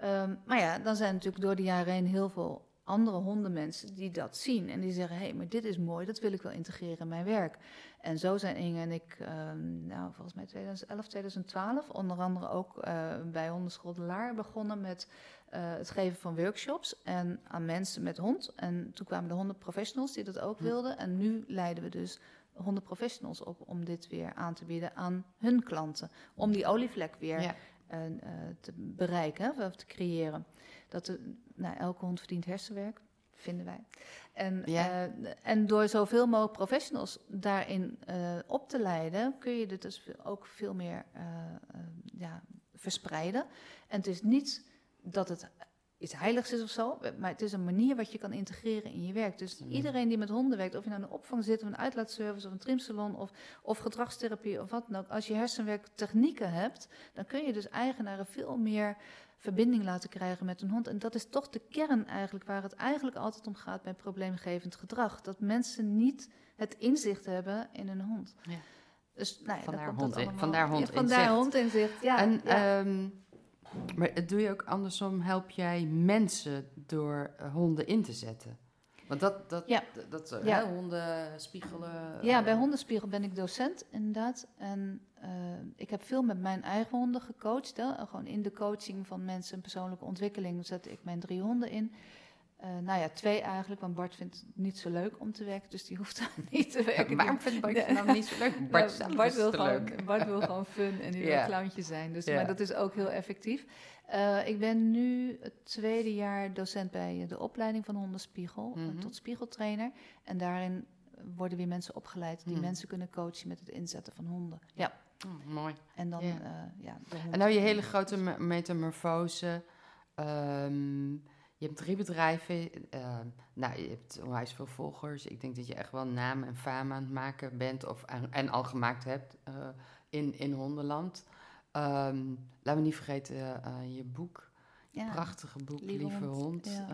Ehm, maar ja, dan zijn natuurlijk door de jaren heen heel veel andere hondenmensen die dat zien. En die zeggen, hé, hey, maar dit is mooi. Dat wil ik wel integreren in mijn werk. En zo zijn Inge en ik, ehm, nou, volgens mij 2011, 2012... onder andere ook eh, bij Hondenschool de Laar begonnen met... eh, het geven van workshops en aan mensen met hond. En toen kwamen de hondenprofessionals die dat ook Hm. wilden. En nu leiden we dus hondenprofessionals op om dit weer aan te bieden aan hun klanten. Om die olievlek weer Ja. Eh, te bereiken hè, of te creëren. Dat de, nou, elke hond verdient hersenwerk, vinden wij. En, Ja. eh, en door zoveel mogelijk professionals daarin eh, op te leiden, kun je dit dus ook veel meer ja, verspreiden. En het is niet dat het iets heiligs is of zo, maar het is een manier wat je kan integreren in je werk. Dus Mm. iedereen die met honden werkt, of je nou in een opvang zit, of een uitlaatservice, of een trimsalon, of, of gedragstherapie, of wat dan ook. Als je hersenwerktechnieken hebt, dan kun je dus eigenaren veel meer verbinding laten krijgen met een hond. En dat is toch de kern eigenlijk, waar het eigenlijk altijd om gaat bij probleemgevend gedrag. Dat mensen niet het inzicht hebben in hun hond. Ja. Dus, nou ja, Vandaar hond in- vandaar hond ja, vandaar inzicht. hond inzicht, ja. en, ja. ehm, maar doe je ook andersom, help jij mensen door eh, honden in te zetten? Want dat, dat, Ja. dat, dat eh, Ja. hè, honden spiegelen. Ja, eh, bij Hondenspiegel ben ik docent, inderdaad. En ik heb veel met mijn eigen honden gecoacht. Hè. Gewoon in de coaching van mensen en persoonlijke ontwikkeling zet ik mijn drie honden in. Eh, nou ja, twee eigenlijk, want Bart vindt het niet zo leuk om te werken, dus die hoeft daar niet te werken. Waarom vindt Bart je nou niet zo leuk? Bart, Ja, Bart wil te gewoon, leuk. Bart wil gewoon fun en die wil clowntje zijn. Dus. Maar dat is ook heel effectief. Eh, ik ben nu het tweede jaar docent bij de opleiding van Hondenspiegel eh, Mhm. tot spiegeltrainer. En daarin worden weer mensen opgeleid die Mhm. mensen kunnen coachen met het inzetten van honden. Ja, Oh, mooi. en dan Ja. En nou je hele grote me- metamorfose. ehm, je hebt drie bedrijven. Uh, nou, je hebt onwijs veel volgers. Ik denk dat je echt wel naam en faam aan het maken bent. Of en al gemaakt hebt uh, in, in hondenland. Um, laat me niet vergeten uh, je boek. Ja. Prachtige boek, Lieve, Lieve Hond. Ja.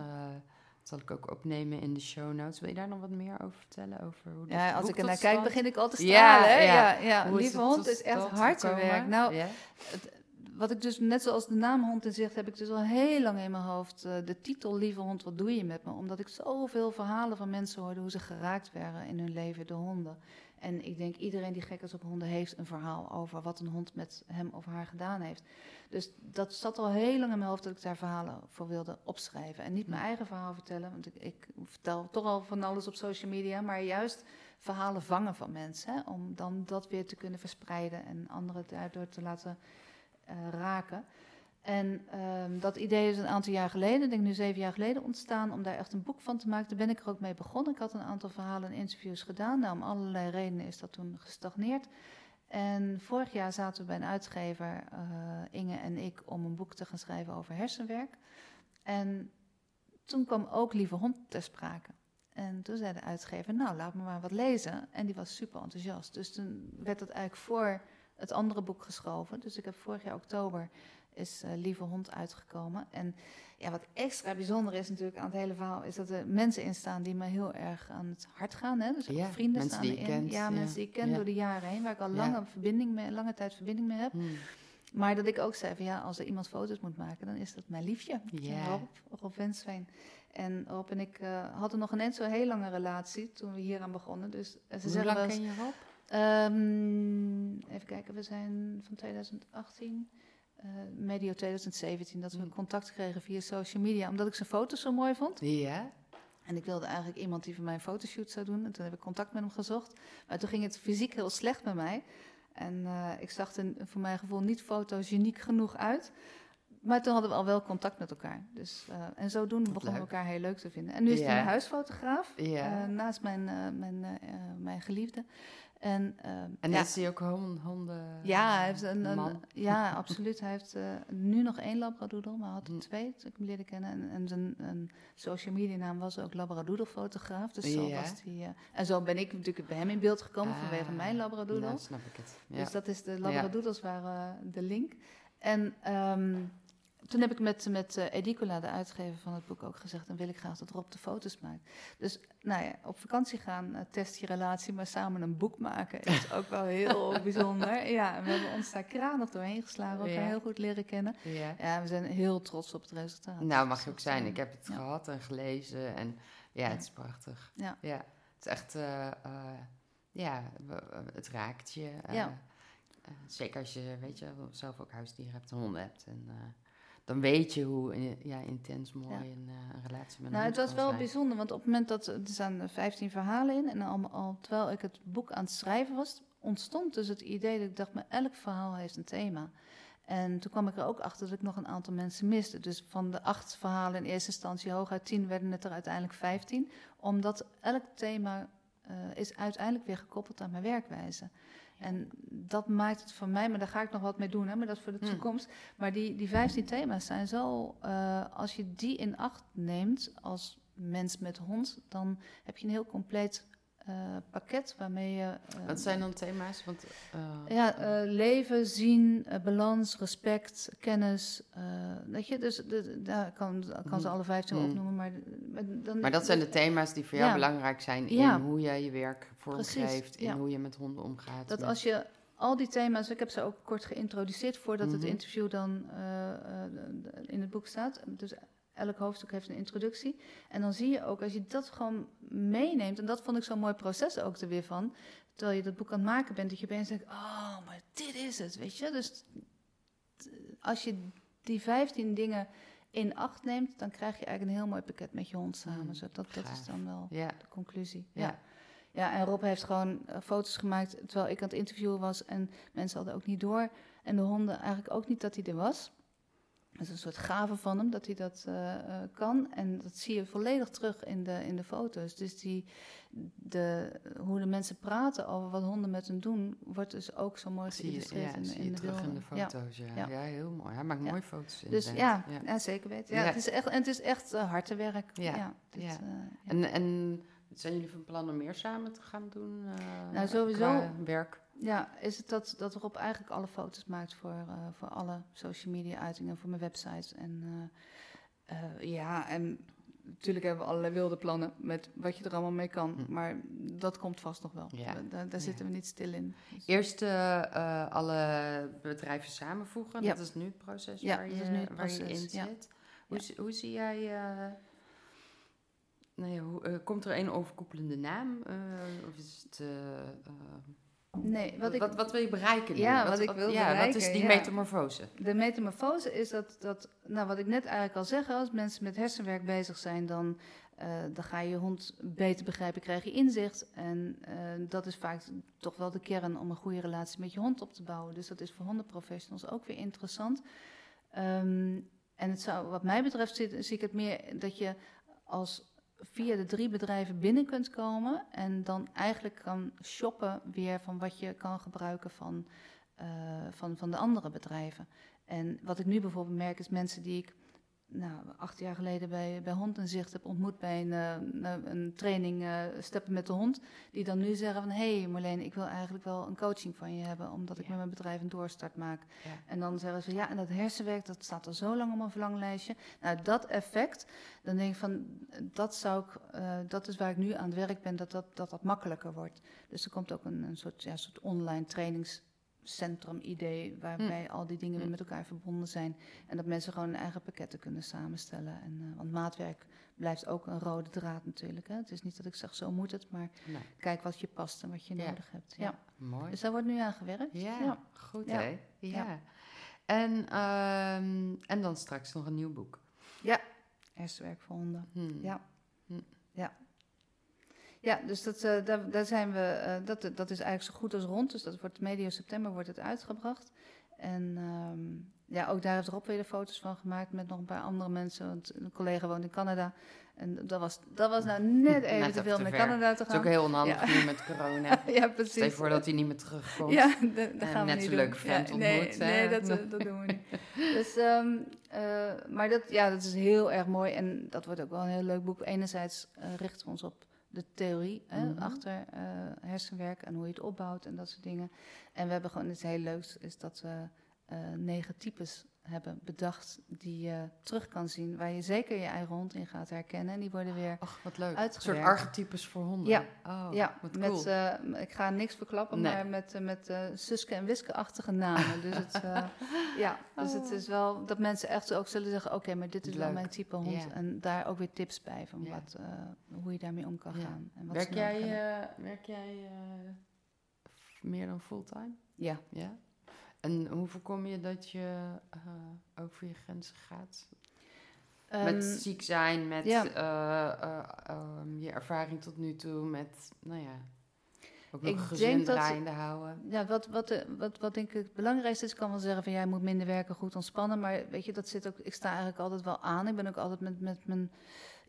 dat zal ik ook opnemen in de show notes. Wil je daar nog wat meer over vertellen? Over hoe ja, als ik er naar kijk, begin ik altijd te stralen. Ja, ja, ja. Lieve Hond is echt hard werk. Nou, het, wat ik dus, net zoals de naam hond in zicht, heb ik dus al heel lang in mijn hoofd uh, de titel Lieve hond, wat doe je met me? Omdat ik zoveel verhalen van mensen hoorde hoe ze geraakt werden in hun leven door honden. En ik denk iedereen die gek is op honden heeft een verhaal over wat een hond met hem of haar gedaan heeft. Dus dat zat al heel lang in mijn hoofd dat ik daar verhalen voor wilde opschrijven. En niet mijn eigen verhaal vertellen, want ik, ik vertel toch al van alles op social media, maar juist verhalen vangen van mensen. Hè, om dan dat weer te kunnen verspreiden en anderen daardoor te laten raken. En um, dat idee is een aantal jaar geleden, ik denk nu zeven jaar geleden, ontstaan om daar echt een boek van te maken. Daar ben ik er ook mee begonnen. Ik had een aantal verhalen en interviews gedaan. Nou, om allerlei redenen is dat toen gestagneerd. En vorig jaar zaten we bij een uitgever, uh, Inge en ik, om een boek te gaan schrijven over hersenwerk. En toen kwam ook Lieve Hond ter sprake. En toen zei de uitgever, nou, laat me maar wat lezen. En die was super enthousiast. Dus toen werd het eigenlijk voor het andere boek geschoven. Dus ik heb vorig jaar oktober is uh, Lieve Hond uitgekomen. En ja, wat extra bijzonder is natuurlijk aan het hele verhaal, is dat er mensen in staan die me heel erg aan het hart gaan. Hè? Dus ja, vrienden staan erin. Kent, ja, mensen die ik ken door de jaren heen, waar ik al lange, verbinding mee, lange tijd verbinding mee heb. Hmm. Maar dat ik ook zei van ja, als er iemand foto's moet maken, dan is dat mijn liefje. Ja. Rob, Rob Wensveen. En Rob en ik uh, hadden nog een zo heel lange relatie toen we hier aan begonnen. Dus, uh, ze Hoe lang ken je Rob? Um, even kijken, we zijn van 2018, uh, eh, medio 2017, dat we mm. contact kregen via social media, omdat ik zijn foto's zo mooi vond. Ja. En ik wilde eigenlijk iemand die voor mij een fotoshoot zou doen. En toen heb ik contact met hem gezocht. Maar toen ging het fysiek heel slecht met mij. En uh, ik zag er voor mijn gevoel niet fotogeniek genoeg uit. Maar toen hadden we al wel contact met elkaar. Dus, uh, en zodoende begonnen we elkaar heel leuk te vinden. En nu is hij een huisfotograaf, ja. uh, naast mijn, mijn, mijn geliefde. En, uh, en ja. is hij ook honden? Ja, hij heeft een, een ja, absoluut. Hij heeft uh, nu nog één labradoodle, maar had er hm. twee toen ik hem leerde kennen. En, en zijn een social media naam was ook labradoodle fotograaf. Dus zo ja. was hij. Uh, en zo ben ik natuurlijk bij hem in beeld gekomen ah, vanwege mijn labradoodle. Nou, snap ik het. Ja. Dus dat is de labradoodles waren de link. En um, toen heb ik met, met uh, Edicola, de uitgever van het boek, ook gezegd... dan wil ik graag dat Rob de foto's maakt. Dus nou ja, op vakantie gaan, uh, test je relatie... maar samen een boek maken is ook wel heel bijzonder. Ja, we hebben ons daar kranig doorheen geslagen. Elkaar ja. heel goed leren kennen. Ja. ja. we zijn heel trots op het resultaat. Nou, mag je ook zijn. Ik heb het gehad en gelezen. En ja, het is prachtig. Ja. ja. Het is echt... Uh, ja, het raakt je. ja. zeker als je, weet je, zelf ook huisdieren hebt en honden hebt. En, dan weet je hoe ja, intens mooi een, uh, een, relatie met nou, Het was wel bijzonder, want op het moment dat er staan 15 verhalen in en al, al, terwijl ik het boek aan het schrijven was, ontstond dus het idee dat ik dacht, maar elk verhaal heeft een thema. En toen kwam ik er ook achter dat ik nog een aantal mensen miste. Dus van de acht verhalen in eerste instantie, hooguit tien, werden het er uiteindelijk vijftien. Omdat elk thema uh, is uiteindelijk weer gekoppeld aan mijn werkwijze. En dat maakt het voor mij, maar daar ga ik nog wat mee doen, hè, maar dat is voor de hmm. toekomst. Maar die, die 15 thema's zijn zo, uh, als je die in acht neemt als mens met hond, dan heb je een heel compleet uh, pakket waarmee je. Uh, Wat zijn dan thema's? Want, uh, ja, leven, zien, balans, respect, kennis. weet je, dus de, daar kan, kan ze hmm. alle vijftien hmm. opnoemen. Maar, dan, maar dat zijn de thema's die voor jou belangrijk zijn in ja. hoe jij je werk vormgeeft, in hoe je met honden omgaat. Dat als je al die thema's, ik heb ze ook kort geïntroduceerd voordat het mhm. interview dan in het boek staat. Dus elk hoofdstuk heeft een introductie. En dan zie je ook, als je dat gewoon meeneemt, en dat vond ik zo'n mooi proces ook er weer van, terwijl je dat boek aan het maken bent, dat je opeens denkt, oh, maar dit is het, weet je. Dus als je die 15 dingen in acht neemt, dan krijg je eigenlijk een heel mooi pakket met je hond samen. Mm, dat, dat is dan wel de conclusie. Ja. ja. ja. en Rob heeft gewoon eh, foto's gemaakt terwijl ik aan het interviewen was en mensen hadden ook niet door. En de honden eigenlijk ook niet dat hij er was. Dat is een soort gave van hem dat hij dat uh, uh, kan. En dat zie je volledig terug in de, in de foto's. Dus die, de, hoe de mensen praten over wat honden met hen doen, wordt dus ook zo mooi geïllustreerd in, in, de terug in de foto's. Ja, ja. ja heel mooi. Hij maakt mooie foto's. Dus ja, ja. zeker weten. Ja, Het is echt, en het is echt uh. Ja. Ja, En, en zijn jullie van plan om meer samen te gaan doen? nou, sowieso. werk. Ja, is het dat, dat Rob eigenlijk alle foto's maakt voor, uh, voor alle social media uitingen, voor mijn websites. En uh, uh, ja, en natuurlijk hebben we allerlei wilde plannen met wat je er allemaal mee kan. Hm. Maar dat komt vast nog wel. Ja. Daar, daar zitten we niet stil in. Dus. Eerst alle bedrijven samenvoegen. Ja. Dat is nu het proces ja, waar, je, nu het proces. waar je in zit. Hoe, hoe zie jij... nou ja, hoe, komt er een overkoepelende naam? of is het... Nee, wat, ik, wat, wat wil je bereiken? Nu? Ja, wat, ik wil ja, bereiken. Wat is die metamorfose? De metamorfose is dat, dat, nou wat ik net eigenlijk al zeg, als mensen met hersenwerk bezig zijn, dan, uh, dan ga je je hond beter begrijpen, krijg je inzicht. En uh, dat is vaak toch wel de kern om een goede relatie met je hond op te bouwen. Dus dat is voor hondenprofessionals ook weer interessant. Um, en het zou, wat mij betreft zie, zie ik het meer dat je als via de drie bedrijven binnen kunt komen en dan eigenlijk kan shoppen weer van wat je kan gebruiken van, uh, van, van de andere bedrijven. En wat ik nu bijvoorbeeld merk is mensen die ik nou, acht jaar geleden bij, bij Hond en Zicht heb ontmoet bij een, uh, een training uh, Steppen met de Hond. Die dan nu zeggen van, hé hey Marleen, ik wil eigenlijk wel een coaching van je hebben, omdat ik met mijn bedrijf een doorstart maak. En dan zeggen ze, ja, en dat hersenwerk, dat staat al zo lang op mijn verlanglijstje. Nou, dat effect, dan denk ik van, dat zou ik, uh, dat is waar ik nu aan het werk ben, dat dat, dat, dat makkelijker wordt. Dus er komt ook een, een soort, ja, soort online trainings centrum-idee, waarbij hm. al die dingen weer hm. met elkaar verbonden zijn. En dat mensen gewoon hun eigen pakketten kunnen samenstellen. En, uh, want maatwerk blijft ook een rode draad natuurlijk. Hè. Het is niet dat ik zeg, zo moet het, maar kijk wat je past en wat je nodig hebt. Ja. mooi. Dus daar wordt nu aan gewerkt. Ja, goed hè? Ja. En, um, en dan straks nog een nieuw boek. Ja, hersenwerk voor honden. Hm. Ja. Hm. Ja. Ja, dus dat, uh, daar, daar, zijn we, uh, dat, dat is eigenlijk zo goed als rond. Dus dat wordt medio september wordt het uitgebracht. En um, ja, ook daar heeft Rob weer de foto's van gemaakt met nog een paar andere mensen. Want een collega woont in Canada. En dat was, dat was nou net even net te veel naar Canada te gaan. Dat is ook heel onhandig ja. nu met corona. ja, precies. Stel je voor dat hij niet meer terugkomt. Ja, daar gaan we net zo'n leuke vent ja, ontmoet. Nee, nee dat, dat doen we niet. Dus, um, uh, maar dat, ja, dat is heel erg mooi. En dat wordt ook wel een heel leuk boek. Enerzijds richten we ons op de theorie hè, mm -hmm. achter uh, hersenwerk en hoe je het opbouwt en dat soort dingen. En we hebben gewoon iets heel leuks, is dat we uh, negen types hebben bedacht die je terug kan zien, waar je zeker je eigen hond in gaat herkennen. En die worden weer Ach, wat leuk. Een soort archetypes voor honden. Ja, oh, ja wat met, cool. uh, ik ga niks verklappen, nee. maar met, uh, met uh, Suske en Wiske-achtige namen. dus, het, ja, dus het is wel dat mensen echt ook zullen zeggen, oké, okay, maar dit is leuk. wel mijn type hond. En daar ook weer tips bij van wat, hoe je daarmee om kan gaan. En wat werk, jij, werk jij meer dan fulltime? Ja. ja? En hoe voorkom je dat je uh, over je grenzen gaat? Um, met ziek zijn, met ja. uh, uh, um, je ervaring tot nu toe, met, nou ja, ook nog ik gezin draaiende houden. Ja, wat, wat, wat, wat denk ik het belangrijkste is, kan wel zeggen van jij moet minder werken, goed ontspannen. Maar weet je, dat zit ook, ik sta eigenlijk altijd wel aan. Ik ben ook altijd met, met mijn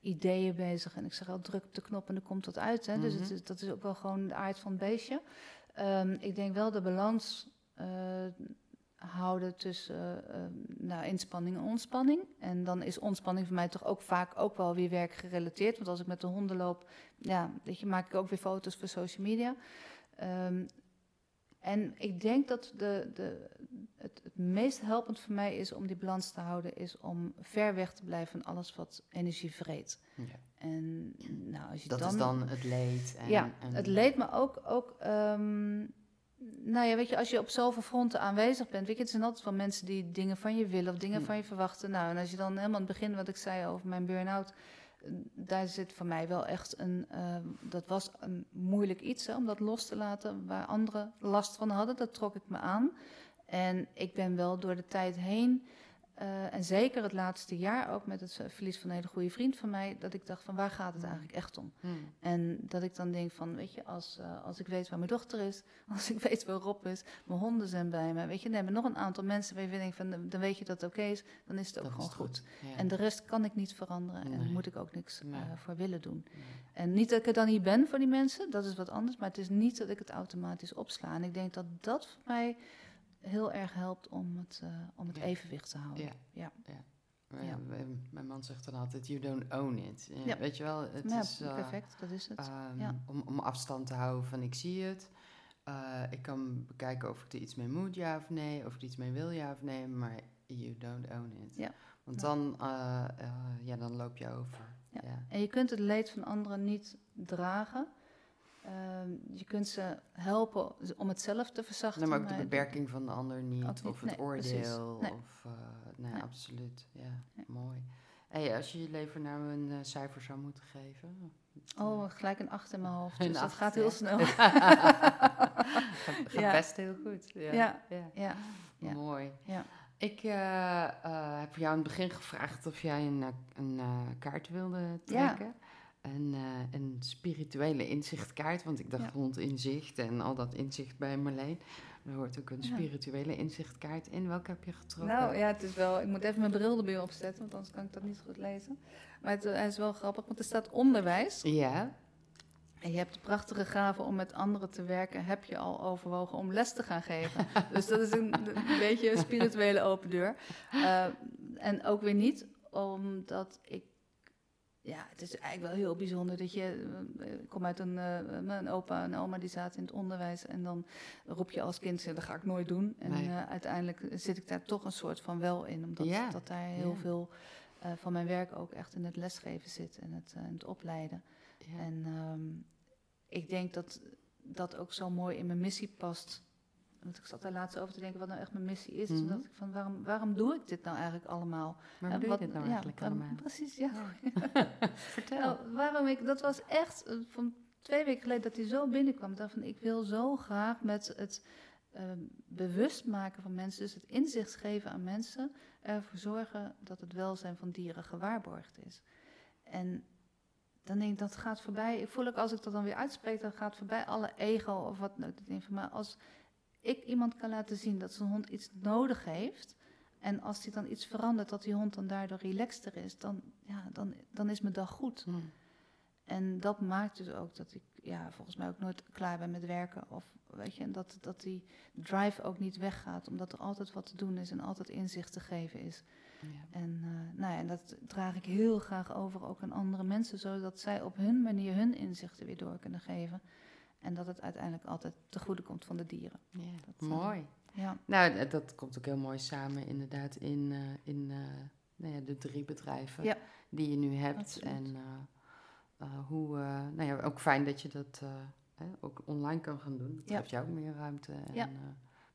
ideeën bezig. En ik zeg al, druk op de knop en er komt wat uit. Hè? Mm -hmm. Dus het is, dat is ook wel gewoon de aard van het beestje. Um, ik denk wel de balans houden tussen uh, nou, inspanning en ontspanning. En dan is ontspanning voor mij toch ook vaak ook wel weer werkgerelateerd. Want als ik met de honden loop, ja, weet je, maak ik ook weer foto's voor social media. Um, en ik denk dat de, de, het, het meest helpend voor mij is om die balans te houden, is om ver weg te blijven van alles wat energie vreet. Ja. En nou, als je dat dan, is dan het leed. En, ja, en... het leed, maar ook, ook um, nou ja, weet je, als je op zoveel fronten aanwezig bent, weet je, het zijn altijd wel mensen die dingen van je willen of dingen hm. van je verwachten. Nou, en als je dan helemaal aan het begin, wat ik zei over mijn burn-out, daar zit voor mij wel echt een, uh, dat was een moeilijk iets hè, om dat los te laten, waar anderen last van hadden. Dat trok ik me aan. En ik ben wel door de tijd heen Eh, en zeker het laatste jaar ook met het verlies van een hele goede vriend van mij, dat ik dacht van waar gaat het Mm. eigenlijk echt om? Hmm. En dat ik dan denk van, weet je, als, eh, als ik weet waar mijn dochter is, als ik weet waar Rob is, mijn honden zijn bij me, weet je, dan hebben nog een aantal mensen waar je denkt van, dan weet je dat het oké is, dan is het ook gewoon goed. Ja. En de rest kan ik niet veranderen en daar moet ik ook niks Nee. eh, voor willen doen. Nee. En niet dat ik er dan niet ben voor die mensen, dat is wat anders, maar het is niet dat ik het automatisch opsla. En ik denk dat dat voor mij heel erg helpt om het, eh, om het Ja. evenwicht te houden. Ja. Ja. Mijn man zegt dan altijd, you don't own it. Weet je wel, het is... eh, perfect, dat is het. ehm, Ja. om, om afstand te houden van ik zie het. Eh, ik kan bekijken of ik er iets mee moet, ja of nee. Of ik er iets mee wil, ja of nee. Maar you don't own it. Ja. Want dan, ja, dan loop je over. Ja. En je kunt het leed van anderen niet dragen. Ehm, je kunt ze helpen om het zelf te verzachten. Nee, maar ook de beperking van de ander niet. Of het nee, oordeel. Nee. Of, eh, nee, absoluut. Ja, mooi. Hey, als je je leven nou een eh, cijfer zou moeten geven. Oh, gelijk een acht in mijn hoofd. Dus dat gaat heel snel. gaat Ja. best heel goed. Ja. Ja. ja. Mooi. ja. Ik eh, heb jou in het begin gevraagd of jij een, een kaart wilde trekken. Een, eh, een spirituele inzichtkaart, want ik dacht Ja. rond inzicht en al dat inzicht bij Marleen. Er hoort ook een spirituele inzichtkaart in. Welke heb je getrokken? Nou ja, het is wel. Ik moet even mijn bril erbij opzetten, want anders kan ik dat niet goed lezen. Maar het, eh, is wel grappig, want er staat onderwijs. Ja, En je hebt de prachtige gave om met anderen te werken. Heb je al overwogen om les te gaan geven? dus dat is een, een beetje een spirituele open deur. Eh, en ook weer niet, omdat ik. Ja, het is eigenlijk wel heel bijzonder dat je. eh, Ik kom uit een, eh, een opa en oma die zaten in het onderwijs. En dan roep je als kind: dat ga ik nooit doen. En Nee. eh, uiteindelijk zit ik daar toch een soort van wel in. Omdat Ja, dat daar heel ja. veel eh, van mijn werk ook echt in het lesgeven zit en het, eh, in het opleiden. ja. En ehm, ik denk dat dat ook zo mooi in mijn missie past. Want ik zat daar laatst over te denken wat nou echt mijn missie is. Toen Mhm. dacht ik van waarom, waarom doe ik dit nou eigenlijk allemaal? hoe doe wat- je dit nou ja, eigenlijk allemaal? Precies, ja. Vertel. Nou, waarom ik, dat was echt eh, van twee weken geleden dat hij zo binnenkwam. Ik dacht van ik wil zo graag met het ehm, bewust maken van mensen, dus het inzicht geven aan mensen, ervoor zorgen dat het welzijn van dieren gewaarborgd is. En dan denk ik, dat gaat voorbij. Ik voel ook als ik dat dan weer uitspreek, dan gaat voorbij alle ego of wat ook. Ik denk van, Maar als ik iemand kan laten zien dat zijn hond iets nodig heeft. En als die dan iets verandert, dat die hond dan daardoor relaxter is, dan, ja, dan, dan is mijn dag goed. Hm. En dat maakt dus ook dat ik ja, volgens mij ook nooit klaar ben met werken. Of weet je, en dat, dat die drive ook niet weggaat, omdat er altijd wat te doen is en altijd inzicht te geven is. Ja. En, eh, nou ja, en dat draag ik heel graag over ook aan andere mensen, zodat zij op hun manier hun inzichten weer door kunnen geven. En dat het uiteindelijk altijd te goede komt van de dieren. Ja, Dat, eh, mooi. Ja, Nou, dat komt ook heel mooi samen inderdaad in, eh, in eh, nou ja, de drie bedrijven Ja. die je nu hebt. Absoluut. En hoe, nou ja, ook fijn dat je dat eh, ook online kan gaan doen. Dat Ja. geeft jou ook meer ruimte en Ja.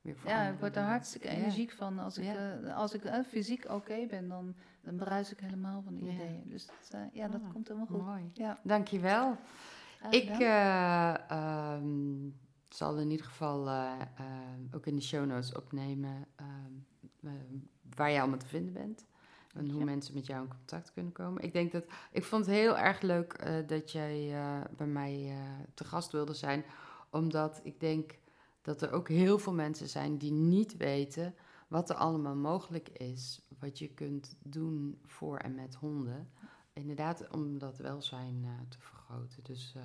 meer voor ja ik word er hartstikke energiek van. Als ik, als ik fysiek oké ben, dan, dan bruis ik helemaal van de Ja. ideeën. Dus dat, ja, dat Ah, komt helemaal goed. Mooi. Ja, Dankjewel. Graag Ik eh, ehm, zal in ieder geval eh, eh, ook in de show notes opnemen ehm, eh, waar jij allemaal te vinden bent. En hoe mensen met jou in contact kunnen komen. Ik denk dat ik vond het heel erg leuk eh, dat jij bij mij te gast wilde zijn. Omdat ik denk dat er ook heel veel mensen zijn die niet weten wat er allemaal mogelijk is. Wat je kunt doen voor en met honden. Inderdaad, om dat welzijn te Dus eh,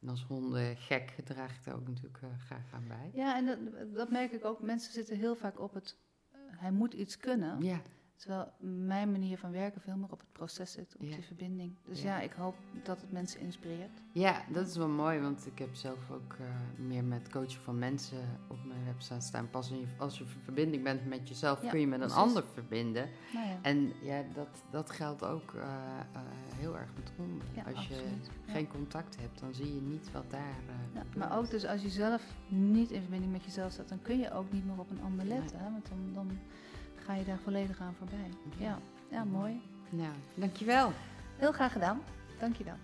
en als honden gek draag ik daar ook natuurlijk eh, graag aan bij. Ja, en dat, dat merk ik ook. Mensen zitten heel vaak op het, eh, hij moet iets kunnen. Ja, Terwijl mijn manier van werken veel meer op het proces zit, op Ja. die verbinding. Dus Ja. ja. ik hoop dat het mensen inspireert. ja, dat is wel mooi, want ik heb zelf ook eh, meer met coachen van mensen op mijn website staan. Pas als je in verbinding bent met jezelf, Ja, kun je met een precies. ander verbinden. Nou ja, En ja, dat, dat geldt ook eh, eh, heel erg met honden. als je absoluut. Geen contact hebt, dan zie je niet wat daar maar ook dus als je zelf niet in verbinding met jezelf staat, dan kun je ook niet meer op een ander letten. Hè? Want dan, dan ga je daar volledig aan voorbij. Ja. Ja, mooi. Nou, dankjewel. Heel graag gedaan. Dank je wel.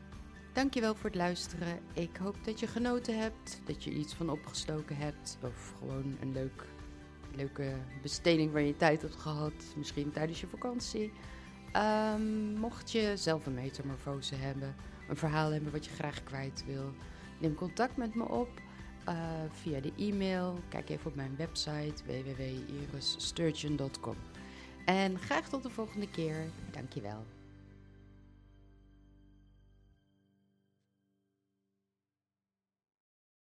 Dankjewel voor het luisteren. Ik hoop dat je genoten hebt, dat je iets van opgestoken hebt of gewoon een leuk leuke besteding waar je tijd hebt gehad, misschien tijdens je vakantie. Ehm, mocht je zelf een metamorfose hebben, een verhaal hebben wat je graag kwijt wil, neem contact met me op uh, via de e-mail. Kijk even op mijn website www.irissturgeon.com. En graag tot de volgende keer. Dankjewel.